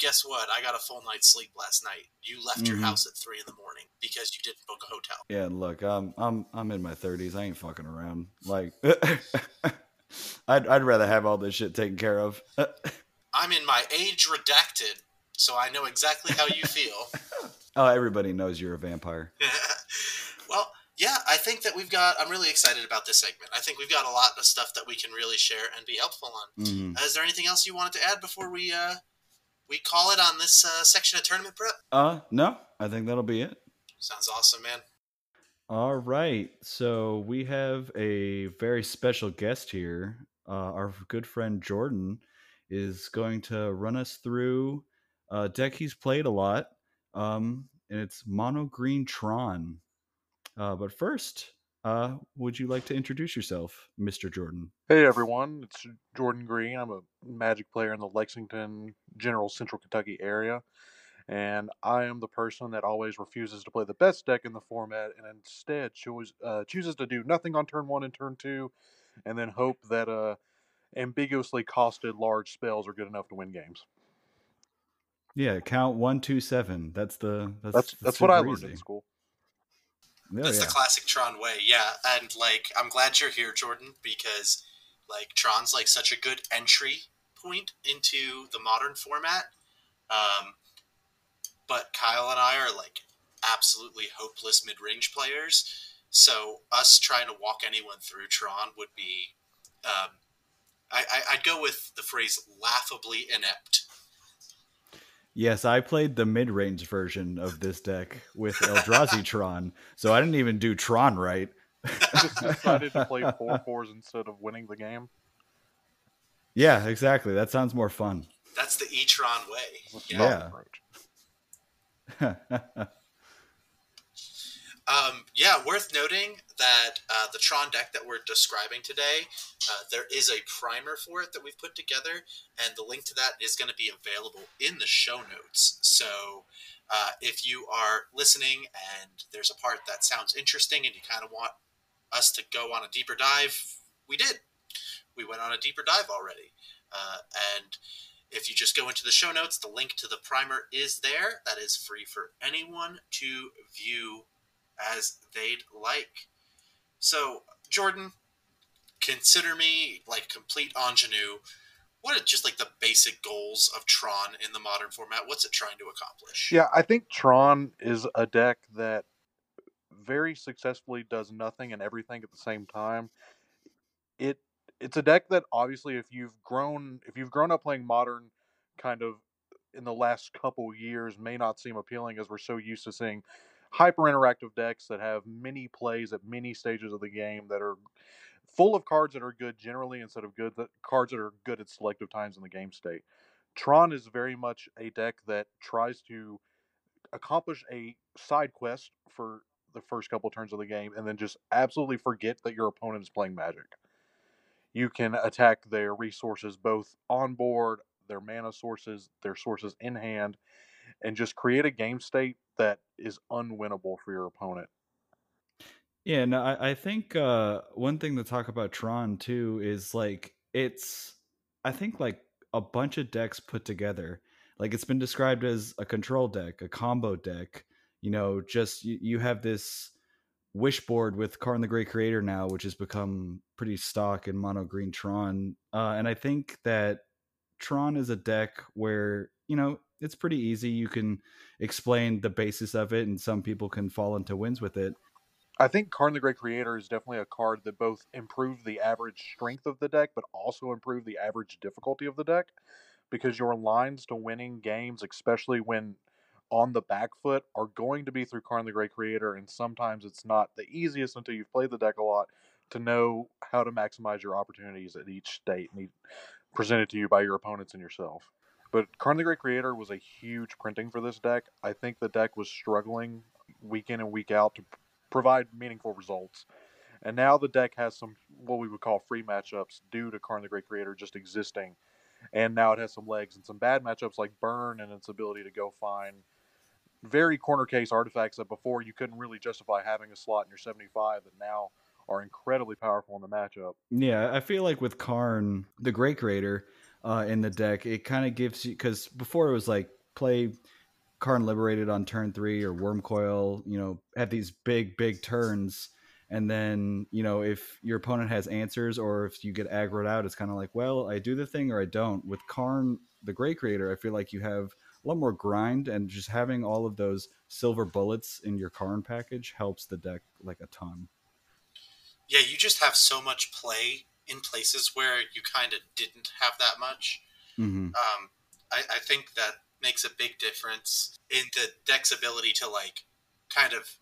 Guess what? I got a full night's sleep last night. You left your Mhm. house at three in the morning because you didn't book a hotel. Yeah, look, I'm I'm I'm in my thirties. I ain't fucking around. Like, [LAUGHS] I'd I'd rather have all this shit taken care of. [LAUGHS] I'm in my age redacted, so I know exactly how you feel. [LAUGHS] oh, everybody knows you're a vampire. well, yeah, I think that we've got. I'm really excited about this segment. I think we've got a lot of stuff that we can really share and be helpful on. hmm Uh, is there anything else you wanted to add before we uh, we call it on this uh, section of tournament prep? Uh, no, I think that'll be it. Sounds awesome, man. All right, so we have a very special guest here. Uh, our good friend Jordan is going to run us through a deck he's played a lot, um, and it's Mono Green Tron. Uh, but first, uh, would you like to introduce yourself, Mr. Jordan? Hey everyone, it's Jordan Green. I'm a Magic player in the Lexington, General Central Kentucky area, and I am the person that always refuses to play the best deck in the format and instead choose, uh, chooses to do nothing on turn one and turn two, and then hope that uh, ambiguously costed large spells are good enough to win games. Yeah, count one, two, seven. That's the that's That's that's, what I learned in school. Oh, That's yeah. the classic Tron way, yeah. And like, I'm glad you're here, Jordan, because like Tron's like such a good entry point into the modern format. Um, but Kyle and I are like absolutely hopeless mid-range players. So us trying to walk anyone through Tron would be, um, I, I, I'd go with the phrase laughably inept. Yes, I played the mid-range version of this deck with Eldrazi Tron, so I didn't even do Tron right. I [LAUGHS] just decided to play [LAUGHS] four fours instead of winning the game. Yeah, exactly. That sounds more fun. That's the E-Tron way. Yeah. Yeah. [LAUGHS] Um, Yeah, worth noting that uh, the Tron deck that we're describing today, uh, there is a primer for it that we've put together, and the link to that is going to be available in the show notes. So uh, if you are listening and there's a part that sounds interesting and you kind of want us to go on a deeper dive, we did. We went on a deeper dive already. Uh, and if you just go into the show notes, the link to the primer is there. That is free for anyone to view as they'd like. So, Jordan, consider me like complete ingenue. What are just like the basic goals of Tron in the modern format? What's it trying to accomplish? Yeah, I think Tron is a deck that very successfully does nothing and everything at the same time. It it's a deck that obviously if you've grown if you've grown up playing modern kind of in the last couple years may not seem appealing as we're so used to seeing hyper interactive decks that have many plays at many stages of the game that are full of cards that are good generally instead of good that cards that are good at selective times in the game state. Tron is very much a deck that tries to accomplish a side quest for the first couple turns of the game and then just absolutely forget that your opponent is playing magic. You can attack their resources both on board, their mana sources, their sources in hand, and just create a game state that is unwinnable for your opponent. Yeah, no, I, I think uh, one thing to talk about Tron too is like it's, I think like a bunch of decks put together. Like it's been described as a control deck, a combo deck. You know, just you, you have this wish board with Karn the Great Creator now, which has become pretty stock in mono green Tron. Uh, and I think that Tron is a deck where you know it's pretty easy. You can explain the basis of it, and some people can fall into wins with it. I think Karn the Great Creator is definitely a card that both improved the average strength of the deck, but also improved the average difficulty of the deck. Because your lines to winning games, especially when on the back foot, are going to be through Karn the Great Creator, and sometimes it's not the easiest until you've played the deck a lot to know how to maximize your opportunities at each state presented to you by your opponents and yourself. But Karn the Great Creator was a huge printing for this deck. I think the deck was struggling week in and week out to provide meaningful results. And now the deck has some what we would call free matchups due to Karn the Great Creator just existing. And now it has some legs and some bad matchups like Burn and its ability to go find very corner case artifacts that before you couldn't really justify having a slot in your 75 that now are incredibly powerful in the matchup. Yeah, I feel like with Karn, the Great Creator, uh, in the deck, it kind of gives you because before it was like play Karn Liberated on turn three or Wurmcoil. you know, have these big, big turns. And then, you know, if your opponent has answers or if you get aggroed out, it's kind of like, well, I do the thing or I don't. With Karn, the Great Creator, I feel like you have a lot more grind and just having all of those silver bullets in your Karn package helps the deck like a ton. Yeah, you just have so much play in places where you kind of didn't have that much. Mm-hmm. Um, I, I think that makes a big difference in the deck's ability to like kind of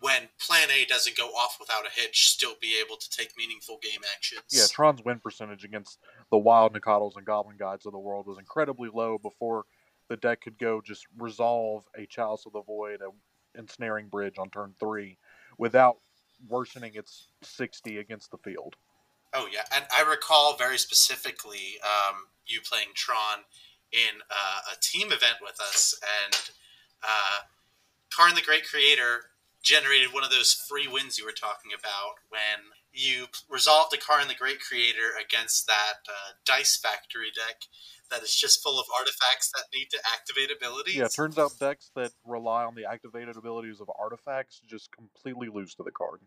when plan A doesn't go off without a hitch, still be able to take meaningful game actions. Yeah, Tron's win percentage against the wild Nacatls and Goblin Guides of the world was incredibly low before the deck could go just resolve a Chalice of the Void, a ensnaring bridge on turn three, without worsening its 60 against the field. Oh yeah, and I recall very specifically um, you playing Tron in uh, a team event with us, and uh, Karn the Great Creator generated one of those free wins you were talking about when you resolved a Karn the Great Creator against that uh, Dice Factory deck that is just full of artifacts that need to activate abilities. Yeah, it turns out decks that rely on the activated abilities of artifacts just completely lose to the card.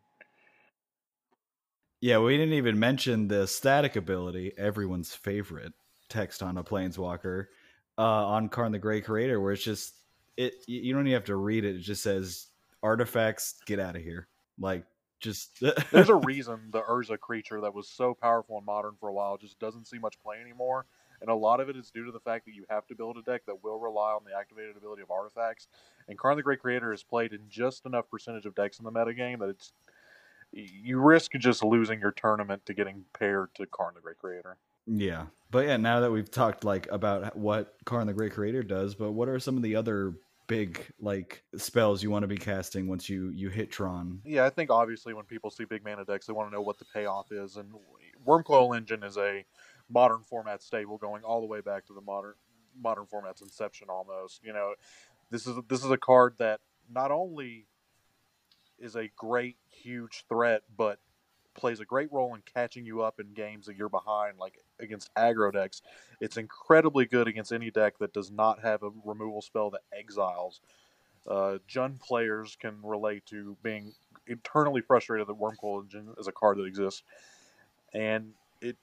Yeah, we didn't even mention the static ability, everyone's favorite text on a planeswalker, uh, on Karn the Great Creator, where it's just it you don't even have to read it. It just says artifacts, get out of here. Like just [LAUGHS] there's a reason the Urza creature that was so powerful in modern for a while just doesn't see much play anymore. And a lot of it is due to the fact that you have to build a deck that will rely on the activated ability of artifacts. And Karn the Great Creator is played in just enough percentage of decks in the metagame that it's you risk just losing your tournament to getting paired to Karn the Great Creator. Yeah, but yeah, now that we've talked like about what Karn the Great Creator does, but what are some of the other big like spells you want to be casting once you you hit Tron. Yeah, I think obviously when people see big mana decks, they want to know what the payoff is, and Wurmcoil Engine is a modern format stable going all the way back to the modern modern format's inception almost. You know, this is this is a card that not only is a great huge threat, but plays a great role in catching you up in games that you're behind, like against aggro decks. It's incredibly good against any deck that does not have a removal spell that exiles. Uh, Jund players can relate to being internally frustrated that Wurmcoil Engine is a card that exists, and it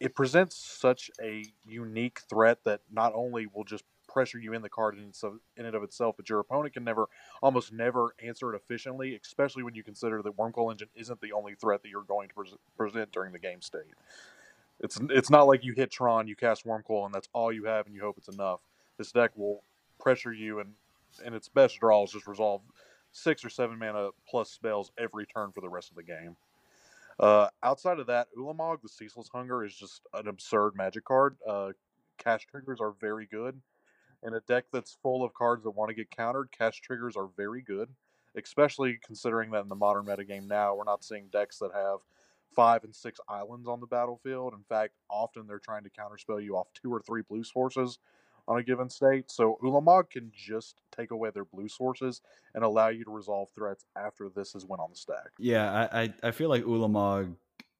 it presents such a unique threat that not only will just pressure you in the card in, in and of itself, but your opponent can never, almost never answer it efficiently, especially when you consider that Wurmcoil Engine isn't the only threat that you're going to pre- present during the game state. It's it's not like you hit Tron, you cast Wurmcoil, and that's all you have, and you hope it's enough. This deck will pressure you, and and its best draws just resolve six or seven mana plus spells every turn for the rest of the game. Uh, outside of that, Ulamog, the Ceaseless Hunger, is just an absurd magic card. Uh, cast triggers are very good. In a deck that's full of cards that want to get countered, cast triggers are very good, especially considering that in the modern metagame now, we're not seeing decks that have five and six islands on the battlefield. In fact, often they're trying to counterspell you off two or three blue sources on a given state. So Ulamog can just take away their blue sources and allow you to resolve threats after this has went on the stack. Yeah, I, I, I feel like Ulamog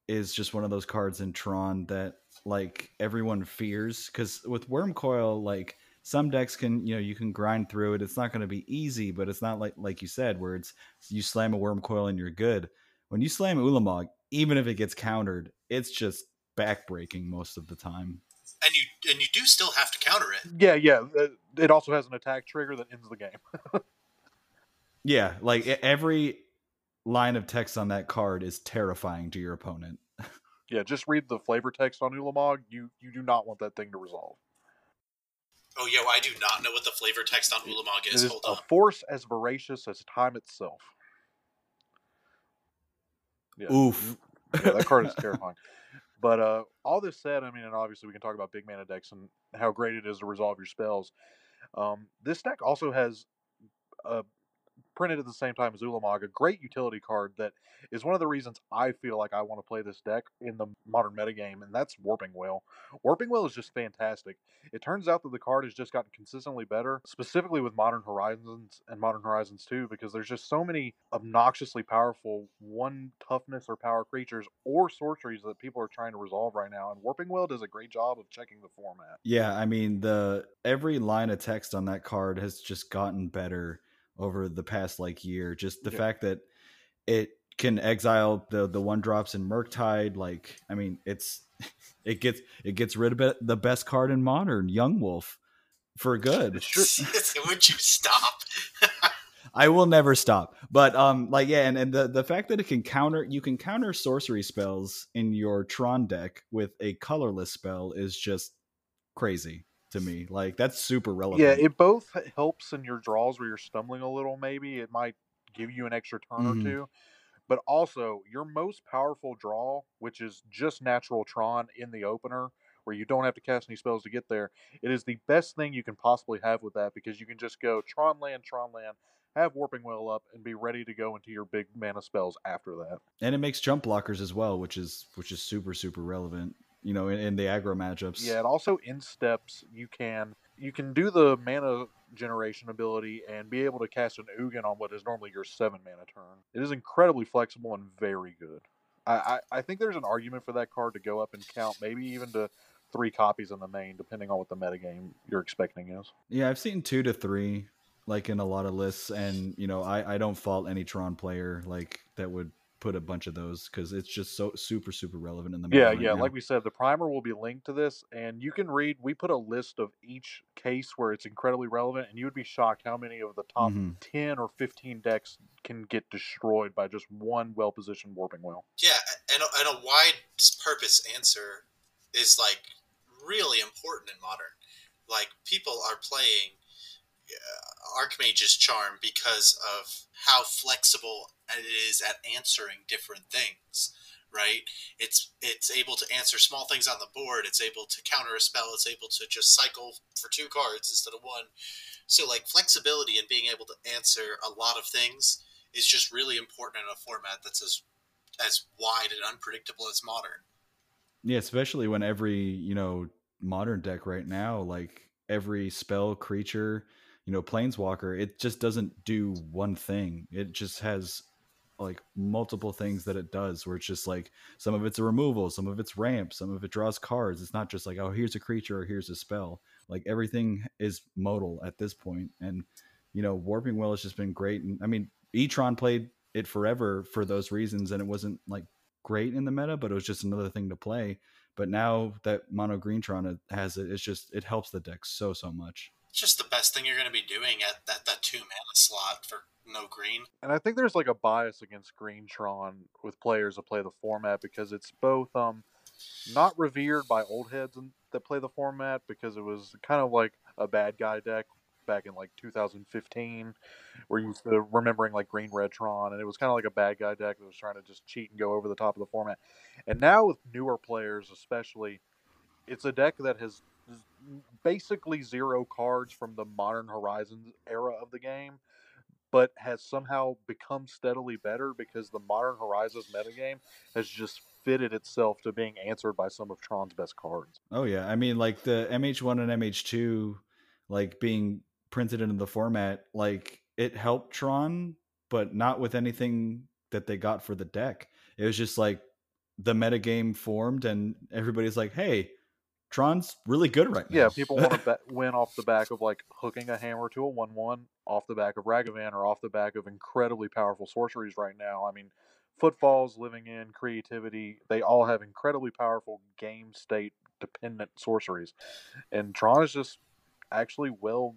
is just one of those cards in Tron that like everyone fears because with Wurmcoil, like some decks can you know you can grind through it. It's not going to be easy but it's not like like you said where it's you slam a Wurmcoil and you're good. When you slam ulamog even if it gets countered it's just backbreaking most of the time. And you and you do still have to counter it. Yeah yeah uh, it also has an attack trigger that ends the game. [LAUGHS] Yeah like every line of text on that card is terrifying to your opponent. [LAUGHS] Yeah just read the flavor text on ulamog. You you do not want that thing to resolve Oh, yo, I do not know what the flavor text on Ulamog is. It is Hold a on. force as voracious as time itself. Yeah. Oof. Yeah, that card is [LAUGHS] terrifying. But uh, all this said, I mean, and obviously we can talk about big mana decks and how great it is to resolve your spells. Um, this deck also has a printed at the same time as Ulamog, a great utility card that is one of the reasons I feel like I want to play this deck in the modern metagame, and that's Warping Wail. Warping Wail is just fantastic. It turns out that the card has just gotten consistently better, specifically with Modern Horizons and Modern Horizons 2, because there's just so many obnoxiously powerful one toughness or power creatures or sorceries that people are trying to resolve right now, and Warping Wail does a great job of checking the format. Yeah, I mean the every line of text on that card has just gotten better over the past like year. Just the yeah. fact that it can exile the the one drops in Murktide, like I mean, it's [LAUGHS] it gets it gets rid of the best card in modern, Young Wolf, for good. [LAUGHS] [LAUGHS] Would you stop? I will never stop. But um like yeah, and, and the, the fact that it can counter you can counter sorcery spells in your Tron deck with a colorless spell is just crazy to me. Like that's super relevant. Yeah, it both helps in your draws where you're stumbling a little. Maybe it might give you an extra turn mm-hmm. or two, but also your most powerful draw, which is just natural Tron in the opener, where you don't have to cast any spells to get there. It is the best thing you can possibly have with that because you can just go Tron land, Tron land, have Warping Wail up, and be ready to go into your big mana spells after that. And it makes jump blockers as well, which is which is super super relevant you know, in, in the aggro matchups. Yeah, and also in steps you can you can do the mana generation ability and be able to cast an Ugin on what is normally your seven mana turn. It is incredibly flexible and very good. I, I, I think there's an argument for that card to go up and count, maybe even to three copies in the main, depending on what the metagame you're expecting is. Yeah, I've seen two to three, like in a lot of lists, and you know, I, I don't fault any Tron player like that would put a bunch of those because it's just so super super relevant in the yeah yeah like we said the primer will be linked to this and you can read we put a list of each case where it's incredibly relevant and you would be shocked how many of the top mm-hmm. 10 or 15 decks can get destroyed by just one well positioned Warping Wail yeah and a, and a wide purpose answer is like really important in modern. Like people are playing Archmage's charm because of how flexible it is at answering different things. Right? It's it's able to answer small things on the board. It's able to counter a spell. It's able to just cycle for two cards instead of one. So like flexibility and being able to answer a lot of things is just really important in a format that's as as wide and unpredictable as modern. Yeah, especially when every, you know, modern deck right now, like every spell, creature, you know, planeswalker, it just doesn't do one thing. It just has like multiple things that it does where it's just like some of it's a removal, some of it's ramp, some of it draws cards. It's not just like, oh, here's a creature or here's a spell. Like everything is modal at this point. And, you know, Warping Wail has just been great. And I mean, Etron played it forever for those reasons, and it wasn't like great in the meta, but it was just another thing to play. But now that Mono Greentron has it, it's just it helps the deck so so much. It's just the best thing you're going to be doing at that that two mana slot for no green. And I think there's like a bias against Greentron with players that play the format because it's both um not revered by old heads that play the format because it was kind of like a bad guy deck back in like 2015, where you uh, remembering like Green Redtron, and it was kind of like a bad guy deck that was trying to just cheat and go over the top of the format. And now with newer players, especially, it's a deck that has basically zero cards from the Modern Horizons era of the game, but has somehow become steadily better because the Modern Horizons metagame has just fitted itself to being answered by some of Tron's best cards. Oh yeah, I mean like the MH1 and MH2 like being printed into the format, like it helped Tron, but not with anything that they got for the deck. It was just like the metagame formed, and everybody's like, "Hey, Tron's really good right now." Yeah, people want to win off the back of like hooking a hammer to a one-one, off the back of Ragavan, or off the back of incredibly powerful sorceries right now. I mean, Footfalls, Living End Creativity, they all have incredibly powerful game state dependent sorceries, and Tron is just actually well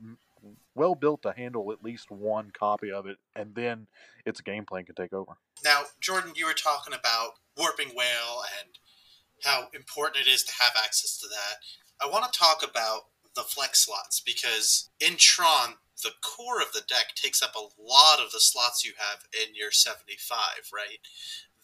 well built to handle at least one copy of it, and then its game plan can take over. Now, Jordan, you were talking about Warping Wail and how important it is to have access to that. I want to talk about the flex slots because in Tron, the core of the deck takes up a lot of the slots you have in your 75, right?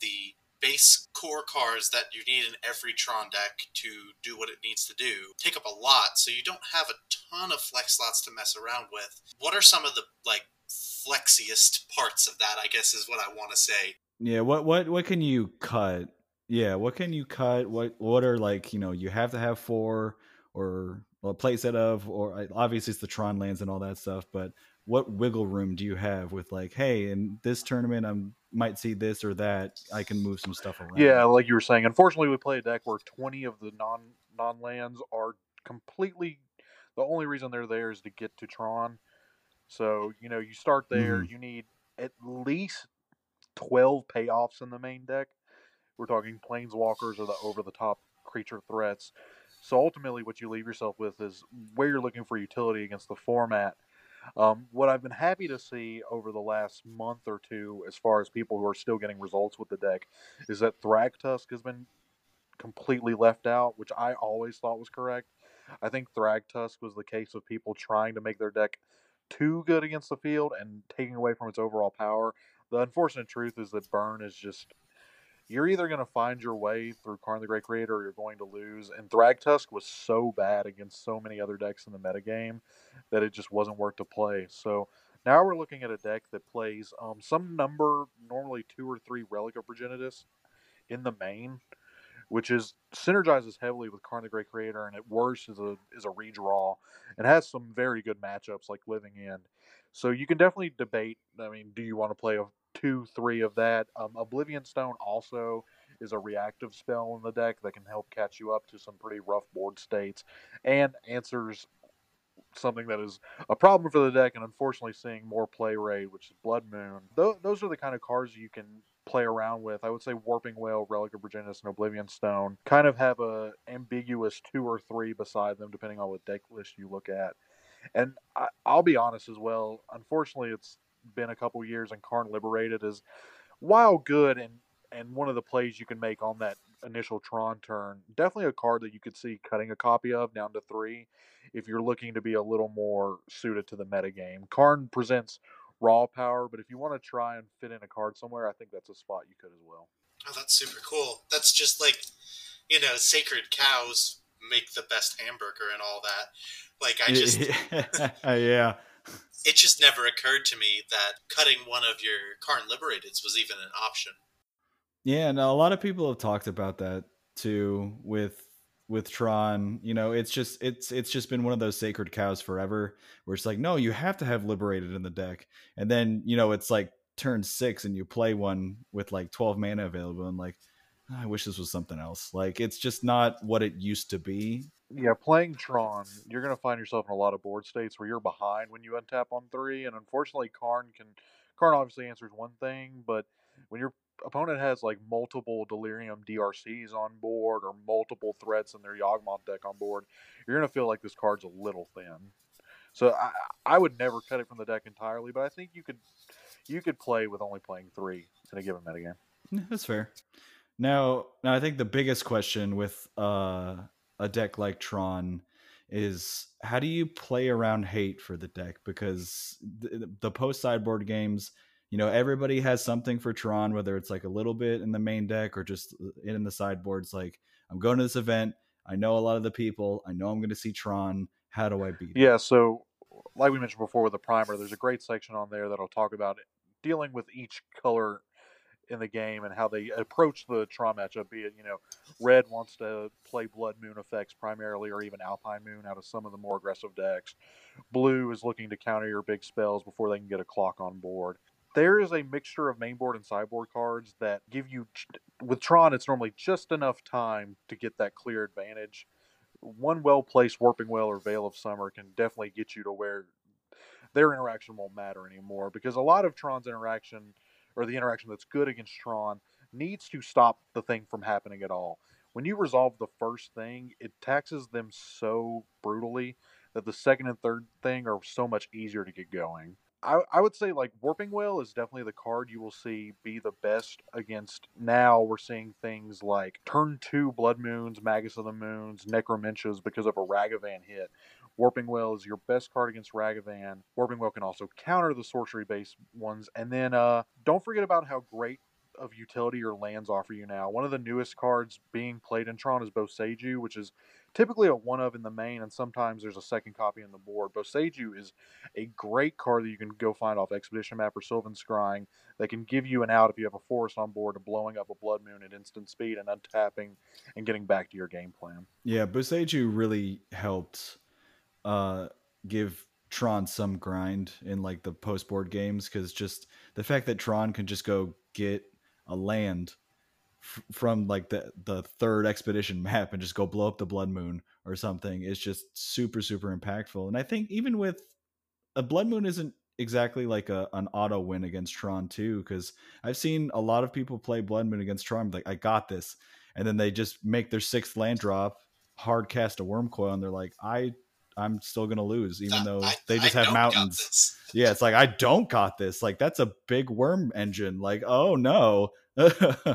The base core cards that you need in every Tron deck to do what it needs to do take up a lot, so you don't have a ton of flex slots to mess around with. What are some of the like flexiest parts of that? I guess is what I want to say. Yeah, what what what can you cut? Yeah, what can you cut? What what are like you know you have to have four or well, a play set of or obviously it's the Tron lands and all that stuff, but what wiggle room do you have with like, hey, in this tournament I might see this or that, I can move some stuff around. Yeah, like you were saying. Unfortunately, we play a deck where twenty of the non non lands are completely. The only reason they're there is to get to Tron. So you know, you start there. Mm-hmm. You need at least twelve payoffs in the main deck. We're talking planeswalkers or the over the top creature threats. So ultimately, what you leave yourself with is where you're looking for utility against the format um, what I've been happy to see over the last month or two, as far as people who are still getting results with the deck, is that Thragtusk has been completely left out, which I always thought was correct. I think Thragtusk was the case of people trying to make their deck too good against the field and taking away from its overall power. The unfortunate truth is that Burn is just you're either going to find your way through Karn the Great Creator or you're going to lose. And Thragtusk was so bad against so many other decks in the metagame that it just wasn't worth to play. So now we're looking at a deck that plays um, some number, normally two or three Relic of Progenitus in the main, which is synergizes heavily with Karn the Great Creator, and at worst is a is a redraw, and has some very good matchups like Living End. So you can definitely debate. I mean, do you want to play a two, three of that. Um, Oblivion Stone also is a reactive spell in the deck that can help catch you up to some pretty rough board states and answers something that is a problem for the deck and unfortunately seeing more play rate, which is Blood Moon. Th- those are the kind of cards you can play around with. I would say Warping Wail, Relic of Progenitus, and Oblivion Stone kind of have a ambiguous two or three beside them, depending on what deck list you look at. And I, will be honest as well. Unfortunately, it's been a couple years and Karn Liberated is while good and and one of the plays you can make on that initial Tron turn, definitely a card that you could see cutting a copy of down to three if you're looking to be a little more suited to the metagame. Karn presents raw power, but if you want to try and fit in a card somewhere, I think that's a spot you could as well. Oh, that's super cool. That's just like, you know, sacred cows make the best hamburger and all that. Like I just [LAUGHS] yeah, [LAUGHS] it just never occurred to me that cutting one of your Karn Liberateds was even an option. Yeah, and a lot of people have talked about that too with with Tron. You know, it's just it's it's just been one of those sacred cows forever where it's like, no, you have to have liberated in the deck. And then, you know, it's like turn six and you play one with like 12 mana available and like "Ah, I wish this was something else. Like it's just not what it used to be. Yeah, playing Tron, you're going to find yourself in a lot of board states where you're behind when you untap on three, and unfortunately, Karn can. Karn obviously answers one thing, but when your opponent has like multiple Delirium DRCs on board or multiple threats in their Yawgmoth deck on board, you're going to feel like this card's a little thin. So I, I would never cut it from the deck entirely, but I think you could you could play with only playing three in a given metagame. That's fair. Now, now I think the biggest question with uh, a deck like Tron is how do you play around hate for the deck? Because the, the post sideboard games, you know, everybody has something for Tron, whether it's like a little bit in the main deck or just uh, in the sideboards. Like, I'm going to this event. I know a lot of the people. I know I'm going to see Tron. How do I beat it? Yeah, so like we mentioned before with the primer, there's a great section on there that'll talk about dealing with each color in the game and how they approach the Tron matchup. Be it, you know, red wants to play Blood Moon effects primarily, or even Alpine Moon out of some of the more aggressive decks. Blue is looking to counter your big spells before they can get a clock on board. There is a mixture of mainboard and sideboard cards that give you, with Tron, it's normally just enough time to get that clear advantage. One well placed Warping Wail or Veil of Summer can definitely get you to where their interaction won't matter anymore because a lot of Tron's interaction or the interaction that's good against Tron needs to stop the thing from happening at all. When you resolve the first thing, it taxes them so brutally that the second and third thing are so much easier to get going. I, I would say like Warping Wail is definitely the card you will see be the best against. Now we're seeing things like turn two Blood Moons, Magus of the Moons, Necromentia because of a Ragavan hit. Warping Wail is your best card against Ragavan. Warping Wail can also counter the sorcery based ones. And then uh, don't forget about how great of utility your lands offer you now. One of the newest cards being played in Tron is Boseiju, which is typically a one of in the main, and sometimes there's a second copy on the board. Boseiju is a great card that you can go find off Expedition Map or Sylvan Scrying that can give you an out if you have a forest on board to blowing up a Blood Moon at instant speed and untapping and getting back to your game plan. Yeah, Boseiju really helped uh, give Tron some grind in like the post board games because just the fact that Tron can just go get a land f- from like the the third expedition map and just go blow up the blood moon or something is just super super impactful. And I think even with a blood moon isn't exactly like a an auto win against Tron too because I've seen a lot of people play blood moon against Tron like I got this and then they just make their sixth land drop hard cast a Wurmcoil and they're like I I'm still gonna lose, even Uh, though I- they just I have mountains. Yeah, it's like I don't got this. Like that's a big worm engine. Like oh no. Yeah,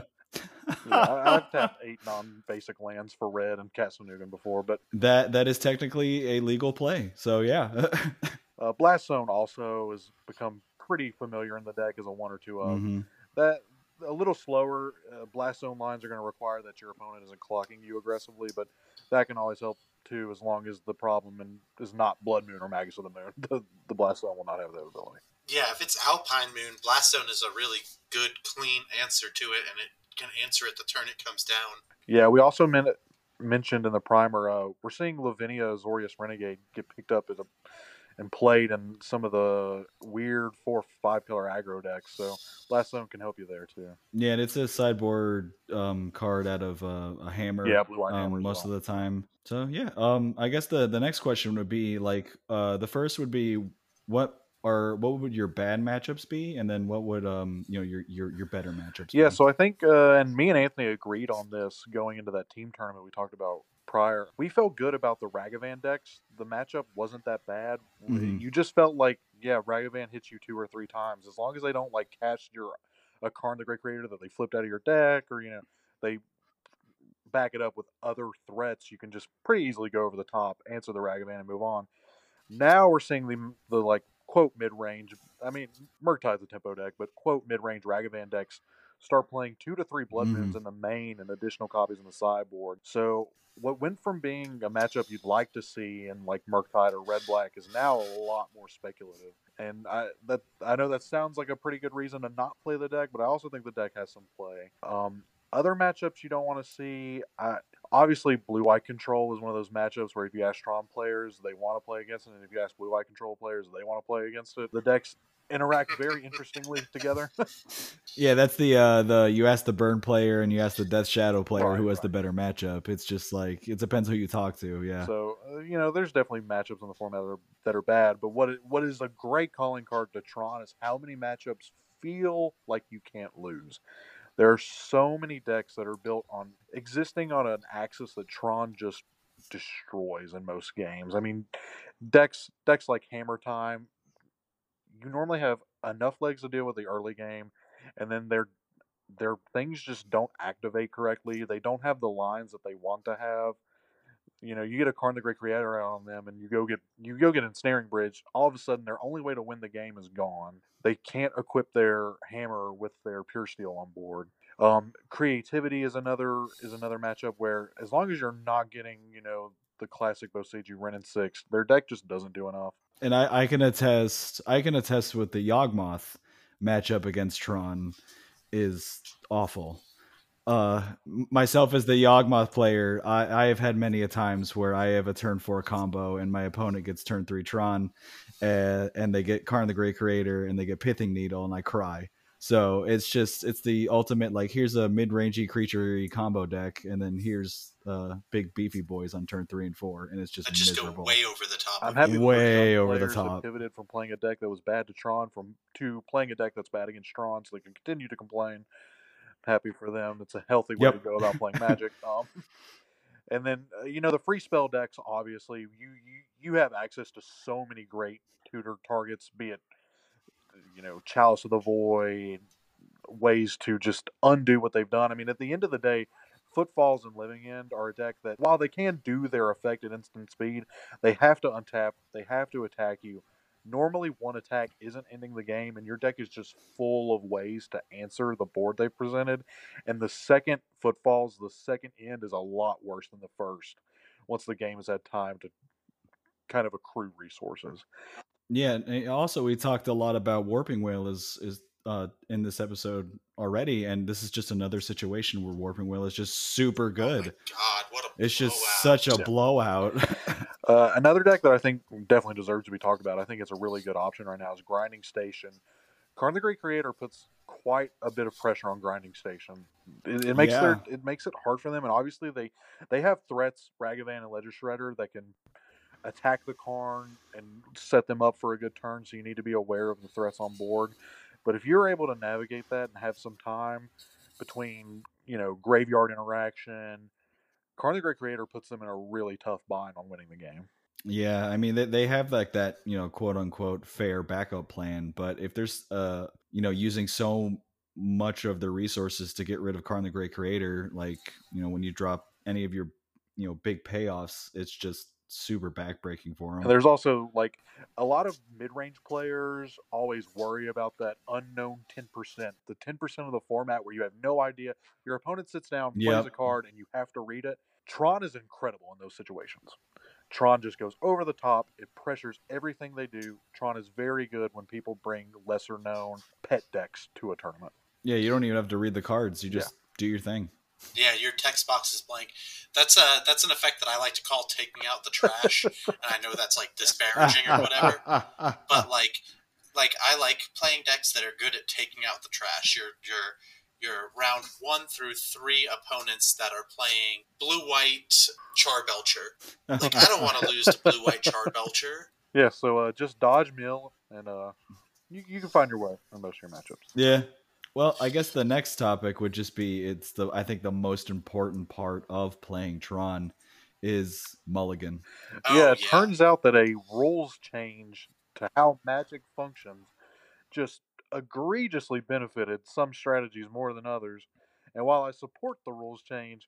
I, [LAUGHS] I've tapped eight non-basic lands for red and cast an Ugin before, but that that is technically a legal play. So yeah. [LAUGHS] uh, Blast Zone also has become pretty familiar in the deck as a one or two of. Mhm. That a little slower. Uh, blast zone lines are going to require that your opponent isn't clocking you aggressively, but that can always help too, as long as the problem and is not Blood Moon or Magus of the Moon. [LAUGHS] The, the blast zone will not have that ability. Yeah, if it's Alpine Moon, Blast Zone is a really good, clean answer to it, and it can answer it the turn it comes down. Yeah, we also men- mentioned in the primer uh, we're seeing Lavinia Azorius Renegade get picked up as a and played in some of the weird four five pillar aggro decks. So blast zone can help you there too. Yeah, and it's a sideboard um, card out of uh, a hammer. Yeah, blue white um, hammer most well. of the time. So yeah, um, I guess the the next question would be like uh, the first would be what are what would your bad matchups be, and then what would um you know your your your better matchups? Yeah, be? so I think, uh, and me and Anthony agreed on this going into that team tournament we talked about prior. We felt good about the Ragavan decks. The matchup wasn't that bad. Mhm. You just felt like, yeah, Ragavan hits you two or three times. As long as they don't like catch your a Karn the Great Creator that they flipped out of your deck, or you know, they back it up with other threats, you can just pretty easily go over the top, answer the Ragavan, and move on. Now we're seeing the the like quote mid range. I mean, Murktide the tempo deck, but quote mid range Ragavan decks start playing two to three Blood Moons Mhm. in the main and additional copies in the sideboard. So what went from being a matchup you'd like to see in like Murktide or Red Black is now a lot more speculative. And I that I know that sounds like a pretty good reason to not play the deck, but I also think the deck has some play. Um, other matchups you don't want to see, I, obviously Blue White Control is one of those matchups where if you ask Strom players, they want to play against it, and if you ask Blue White Control players, they want to play against it. The decks interact very interestingly together. [LAUGHS] Yeah, that's the uh the you ask the burn player and you ask the death shadow player Right, who has right. the better matchup. It's just like it depends who you talk to. Yeah. So uh, you know, there's definitely matchups in the format that are, that are bad. But what it, what is a great calling card to Tron is how many matchups feel like you can't lose. There are so many decks that are built on existing on an axis that Tron just destroys in most games. I mean, decks decks like Hammer Time, you normally have enough legs to deal with the early game, and then their their things just don't activate correctly. They don't have the lines that they want to have. You know, you get a Karn the Great Creator out on them, and you go get you go get ensnaring bridge. All of a sudden, their only way to win the game is gone. They can't equip their hammer with their Puresteel on board. Um, creativity is another is another matchup where as long as you're not getting you know the classic Boseiju Wrenn and Six, their deck just doesn't do enough. and I, I can attest I can attest with the Yawgmoth matchup against Tron is awful. Uh, myself as the Yawgmoth player, I, I have had many a times where I have a turn four combo and my opponent gets turn three Tron, uh, and they get Karn the Great Creator and they get Pithing Needle and I cry. So it's just it's the ultimate like here's a mid rangey creature combo deck and then here's uh big beefy boys on turn three and four and it's just That just miserable. go way over the top. I'm of happy Way over the players that top. pivoted from playing a deck that was bad to Tron from to playing a deck that's bad against Tron, so they can continue to complain. Happy for them. It's a healthy way Yep. to go about playing Magic. [LAUGHS] um, and then uh, you know the free spell decks. Obviously, you you you have access to so many great tutor targets. Be it you know Chalice of the Void, ways to just undo what they've done. I mean, at the end of the day. Footfalls and Living End are a deck that, while they can do their effect at instant speed, they have to untap. They have to attack you. Normally, one attack isn't ending the game, and your deck is just full of ways to answer the board they presented. And the second footfalls, the second end is a lot worse than the first. Once the game has had time to kind of accrue resources. Yeah, and also we talked a lot about Warping Wail is is uh in this episode already, and this is just another situation where Warping Wail is just super Oh my good. God, what a it's just blowout. such a Yeah. blowout. [LAUGHS] Uh, another deck that I think definitely deserves to be talked about, I think it's a really good option right now, is Grinding Station. Karn the Great Creator puts quite a bit of pressure on Grinding Station. It, it makes their it makes it hard for them, and obviously they they have threats, Ragavan and Ledger Shredder, that can attack the Karn and set them up for a good turn. So you need to be aware of the threats on board. But if you're able to navigate that and have some time between you know graveyard interaction, Karn the Great Creator puts them in a really tough bind on winning the game. yeah, I mean they they have like that you know quote unquote fair backup plan, but if there's uh you know using so much of the resources to get rid of Karn the Great Creator, like you know when you drop any of your you know big payoffs, it's just super backbreaking for him. And there's also like a lot of mid-range players always worry about that unknown 10%, the 10% of the format where you have no idea. Your opponent sits down, plays Yep. a card, and you have to read it. Tron is incredible in those situations. Tron just goes over the top. It pressures everything they do. Tron is very good when people bring lesser known pet decks to a tournament. yeah, you don't even have to read the cards; you Yeah. just do your thing. Yeah, your text box is blank. That's a that's an effect that I like to call taking out the trash. and I know that's like disparaging or whatever, but [LAUGHS] like like I like playing decks that are good at taking out the trash. Your your your round one through three opponents that are playing blue white Charbelcher. Like I don't want to lose to blue white Charbelcher. [LAUGHS] Yeah, so uh, just dodge mill, and uh, you, you can find your way in most of your matchups. Yeah. Well, I guess the next topic would just be it's the I think the most important part of playing Tron is Mulligan. Oh, yeah, it turns out that a rules change to how Magic functions just egregiously benefited some strategies more than others. And while I support the rules change,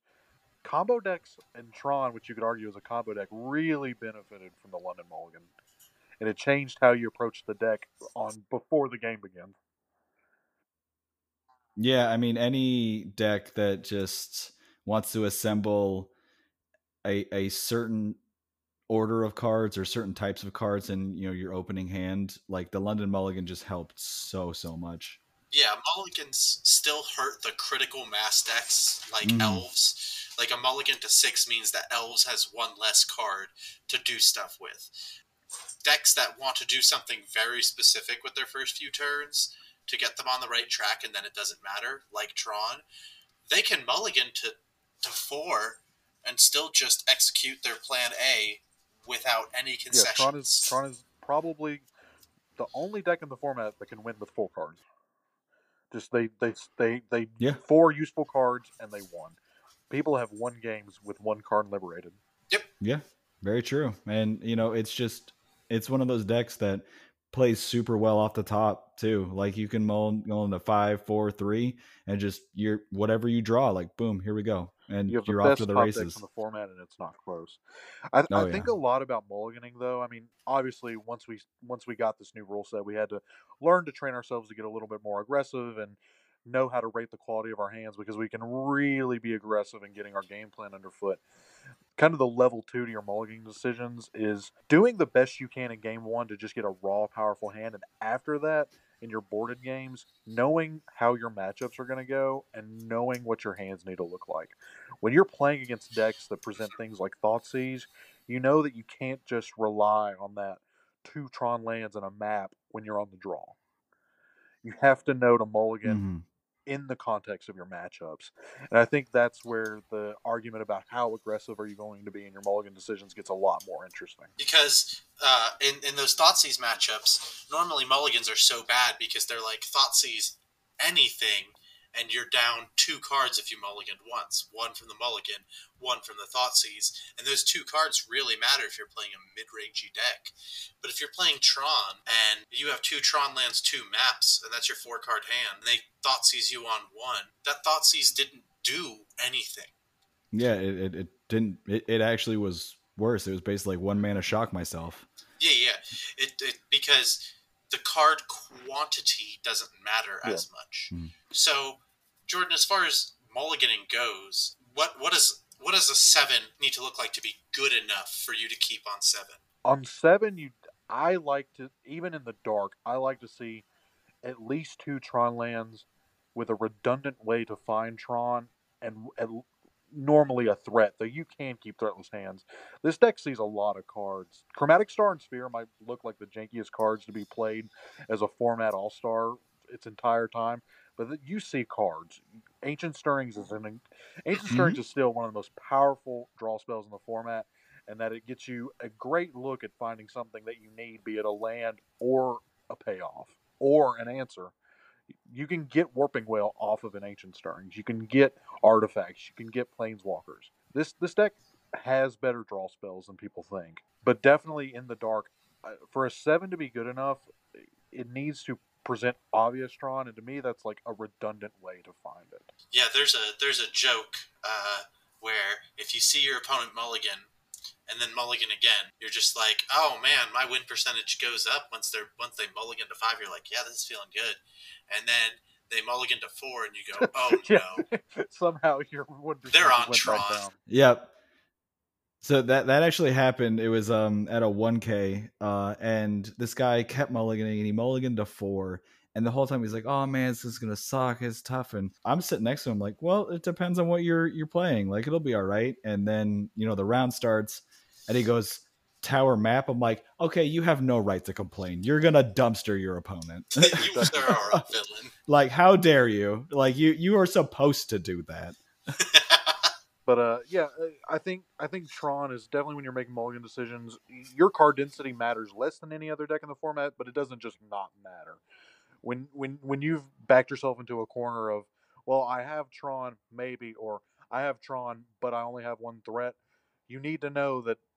combo decks and Tron, which you could argue is a combo deck, really benefited from the London Mulligan. And it changed how you approach the deck on before the game begins. Yeah, I mean any deck that just wants to assemble a a certain order of cards or certain types of cards in you know your opening hand, like the London Mulligan just helped so so much. Yeah, mulligans still hurt the critical mass decks like Mhm. elves. Like a mulligan to six means that elves has one less card to do stuff with. Decks that want to do something very specific with their first few turns to get them on the right track and then it doesn't matter, like Tron, they can mulligan to, to four and still just execute their plan A without any concessions. Yeah, concessions. Tron is Tron is probably the only deck in the format that can win with full cards. Just they they they they Yeah. four useful cards and they won. People have won games with one card liberated. Yep. Yeah, very true. And you know, it's just it's one of those decks that plays super well off the top too. Like you can mull go into five, four, three, and just you're whatever you draw, like boom, here we go, and you you're off to the races. in the format, and it's not close. I, Oh, I think a lot about mulliganing, though. I mean, obviously, once we once we got this new rule set, we had to learn to train ourselves to get a little bit more aggressive and know how to rate the quality of our hands because we can really be aggressive in getting our game plan underfoot. Kind of the level two to your mulligan decisions is doing the best you can in game one to just get a raw, powerful hand, and after that, in your boarded games, knowing how your matchups are going to go and knowing what your hands need to look like when you're playing against decks that present things like Thoughtseize, you know that you can't just rely on that two Tron lands and a map when you're on the draw. You have to know to mulligan Mhm. In the context of your matchups. And I think that's where the argument about how aggressive are you going to be in your mulligan decisions gets a lot more interesting. because uh, in in those Thoughtseize matchups, normally mulligans are so bad because they're like Thoughtseize anything, and you're down two cards if you mulligan once, one from the mulligan, one from the Thoughtseize, and those two cards really matter if you're playing a mid-rangey deck. But if you're playing Tron and you have two Tron lands, two maps, and that's your four-card hand, and they Thoughtseize you on one, that Thoughtseize didn't do anything. Yeah, it, it, it didn't. It, it actually was worse. It was basically like one mana shock myself. Yeah, yeah. It, it because the card quantity doesn't matter as much. Hmm. So, Jordan, as far as mulliganing goes, what what is what does a seven need to look like to be good enough for you to keep on seven? On seven, you I like to even in the dark, I like to see at least two Tron lands with a redundant way to find Tron and at, normally a threat, though you can keep threatless hands. This deck sees a lot of cards. Chromatic Star and Sphere might look like the jankiest cards to be played as a format all star its entire time, but you see cards. Ancient Stirrings is an Ancient. Stirrings mm-hmm. is still one of the most powerful draw spells in the format, and that it gets you a great look at finding something that you need, be it a land or a payoff or an answer. You can get Warping Wail off of an Ancient Stirrings. You can get artifacts. You can get Planeswalkers. This this deck has better draw spells than people think, but definitely in the dark. uh, For a seven to be good enough, it needs to present obvious Tron, and to me, that's like a redundant way to find it. Yeah, there's a there's a joke uh, where if you see your opponent mulligan and then mulligan again, you're just like, oh man, my win percentage goes up once they're once they mulligan to five. You're like, yeah, this is feeling good, and then they mulligan to four, and you go, [LAUGHS] oh no. Somehow your one They're on went Tron. back down. Yep. So that that actually happened. It was um at a 1K, uh, and this guy kept mulliganing, and he mulliganed to four. And the whole time he's like, "Oh man, this is gonna suck. It's tough." And I'm sitting next to him, like, "Well, it depends on what you're you're playing. Like, it'll be all right." And then you know the round starts, and he goes tower map. I'm like, "Okay, you have no right to complain. You're gonna dumpster your opponent. [LAUGHS] you [LAUGHS] are a villain. like, how dare you? Like, you you are supposed to do that." [LAUGHS] But uh, yeah, uh, I think I think Tron is definitely when you're making mulligan decisions, your card density matters less than any other deck in the format, but it doesn't just not matter. When when when you've backed yourself into a corner of, well, I have Tron maybe, or I have Tron, but I only have one threat. You need to know that the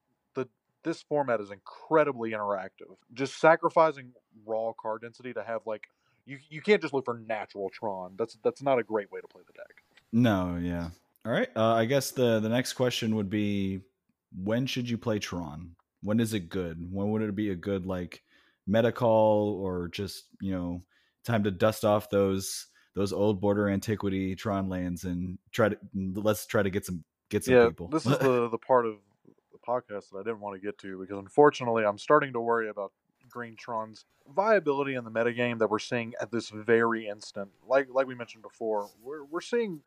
this format is incredibly interactive. Just sacrificing raw card density to have like you you can't just look for natural Tron. That's that's not a great way to play the deck. No, yeah. All right. Uh, I guess the the next question would be, when should you play Tron? When is it good? When would it be a good like meta call or just you know time to dust off those those old border antiquity Tron lands and try to let's try to get some get some yeah, people. this is [LAUGHS] the the part of podcast that I didn't want to get to because unfortunately I'm starting to worry about Green Tron's viability in the metagame that we're seeing at this very instant. Like like we mentioned before, we're we're seeing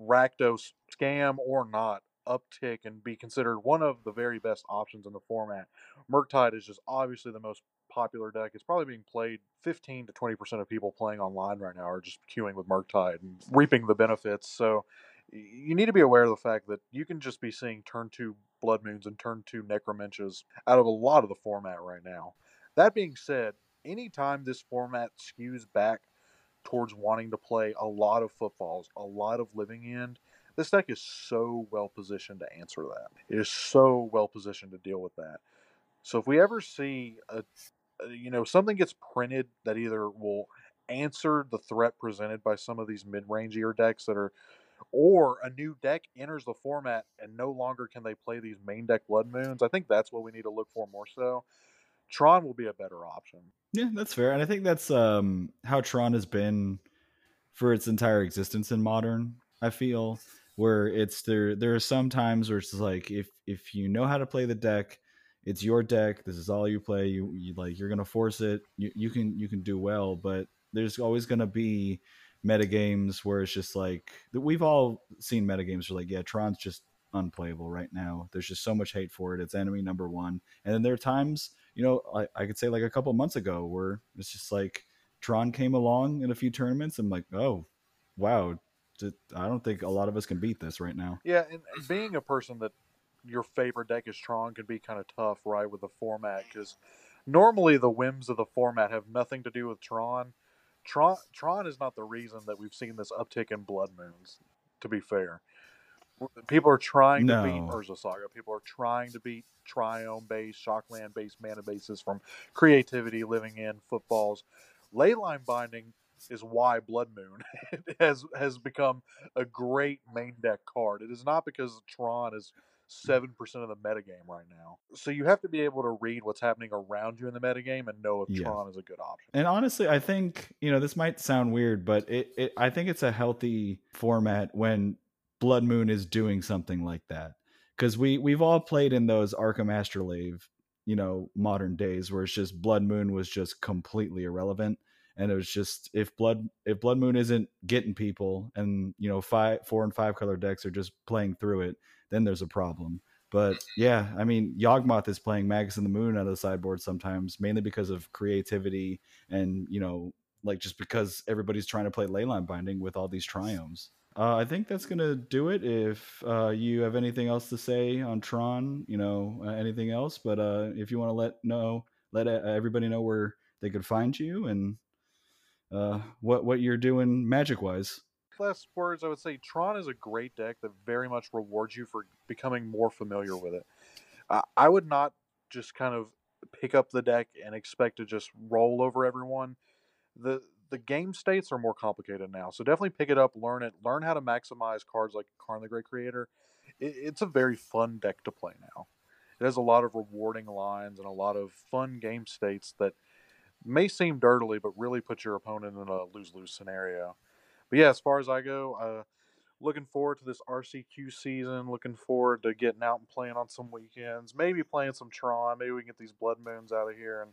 Rakdos scam or not uptick and be considered one of the very best options in the format. Murktide is just obviously the most popular deck. It's probably being played 15 to 20% of people playing online right now are just queuing with Murktide and reaping the benefits. So you need to be aware of the fact that you can just be seeing turn two Blood Moons and turn two Necromenches out of a lot of the format right now. That being said, anytime this format skews back towards wanting to play a lot of footfalls, a lot of living end, this deck is so well positioned to answer that. It is so well positioned to deal with that. So if we ever see a, uh, you know, something gets printed that either will answer the threat presented by some of these mid-rangier decks that are or a new deck enters the format and no longer can they play these main deck blood moons. I think that's what we need to look for more so. Tron will be a better option. Yeah, that's fair. And I think that's um how Tron has been for its entire existence in modern, I feel where it's there there are some times where it's like if if you know how to play the deck it's your deck this is all you play you, you like you're gonna force it you, you can you can do well but there's always gonna be meta games where it's just like we've all seen meta games where like yeah tron's just unplayable right now. There's just so much hate for it. It's enemy number one. And then there are times you know i, I could say like a couple months ago where it's just like tron came along in a few tournaments. I'm like oh wow. I don't think a lot of us can beat this right now. Yeah, and, and being a person that your favorite deck is Tron can be kind of tough, right, with the format because normally the whims of the format have nothing to do with Tron. Tron Tron is not the reason that we've seen this uptick in Blood Moons. To be fair, people are trying no. to beat Urza Saga. People are trying to beat Triome based, Shockland based mana bases from creativity, Living End footfalls. Leyline binding is why Blood Moon [LAUGHS] has has become a great main deck card. It is not because Tron is seven percent of the metagame right now. So you have to be able to read what's happening around you in the metagame and know if yeah. Tron is a good option. And honestly, I think you know this might sound weird, but it, it I think it's a healthy format when Blood Moon is doing something like that because we we've all played in those Arcum's Astrolabe, you know, modern days where it's just Blood Moon was just completely irrelevant and it was just if blood if blood moon isn't getting people and you know five four and five color decks are just playing through it then there's a problem but yeah i mean yawgmoth is playing magus and the moon out of the sideboard sometimes mainly because of creativity and you know like just because everybody's trying to play leyline binding with all these triomes uh, I think that's gonna do it. If uh, you have anything else to say on Tron, you know, uh, anything else, but uh, if you want to let know, let uh, everybody know where they could find you and uh, what what you're doing magic wise. Last words, I would say Tron is a great deck that very much rewards you for becoming more familiar with it. Uh, I would not just kind of pick up the deck and expect to just roll over everyone. The the game states are more complicated now, so definitely pick it up, learn it, learn how to maximize cards like Karn the Great Creator. It, it's a very fun deck to play now. It has a lot of rewarding lines and a lot of fun game states that may seem dirtily, but really put your opponent in a lose lose scenario. But yeah, as far as I go, uh, looking forward to this RCQ season. Looking forward to getting out and playing on some weekends. Maybe playing some Tron. Maybe we can get these Blood Moons out of here, and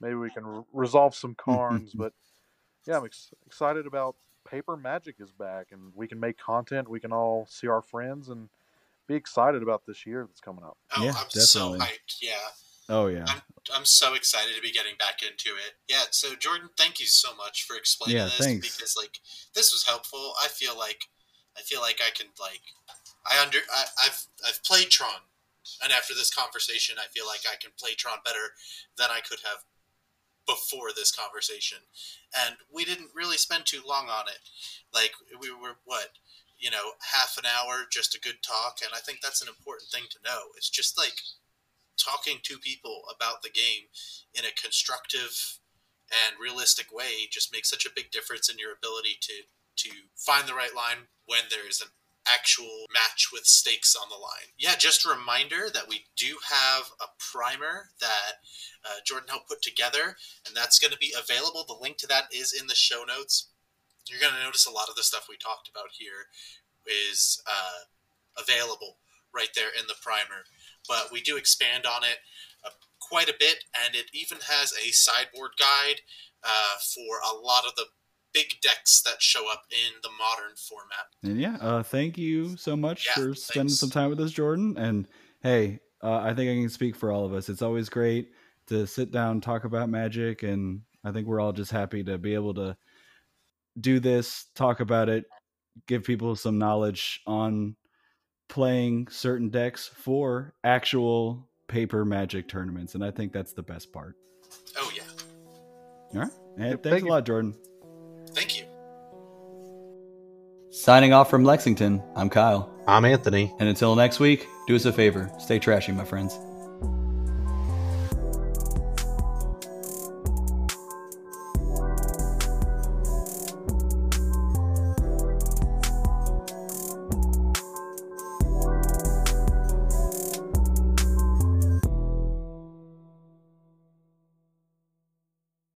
maybe we can re- resolve some Karns. [LAUGHS] but yeah, I'm ex- excited about Paper Magic is back, and we can make content. We can all see our friends and be excited about this year that's coming up. Oh, yeah, I'm definitely. so hyped. Yeah. Oh yeah. I'm, I'm so excited to be getting back into it. Yeah, so Jordan, thank you so much for explaining yeah, this thanks. because like this was helpful. I feel like I feel like I can like I under I, I've I've played Tron and after this conversation I feel like I can play Tron better than I could have before this conversation. And we didn't really spend too long on it. Like we were what you know, half an hour, just a good talk, and I think that's an important thing to know. It's just like talking to people about the game in a constructive and realistic way just makes such a big difference in your ability to to find the right line when there is an actual match with stakes on the line. Yeah, just a reminder that we do have a primer that uh, Jordan helped put together, and that's going to be available. The link to that is in the show notes. you're going to notice a lot of the stuff we talked about here is uh, available right there in the primer. But we do expand on it uh, quite a bit, and it even has a sideboard guide uh, for a lot of the big decks that show up in the modern format. And yeah, uh, thank you so much Yeah, for spending thanks. some time with us, Jordan. And hey, uh, I think I can speak for all of us. It's always great to sit down, talk about magic, and I think we're all just happy to be able to do this, talk about it, give people some knowledge on playing certain decks for actual paper magic tournaments. And I think that's the best part. Oh, yeah. All right. And Yep, thanks thank a lot, Jordan. Thank you. Signing off from Lexington, I'm Kyle. I'm Anthony. And until next week, do us a favor stay trashy, my friends.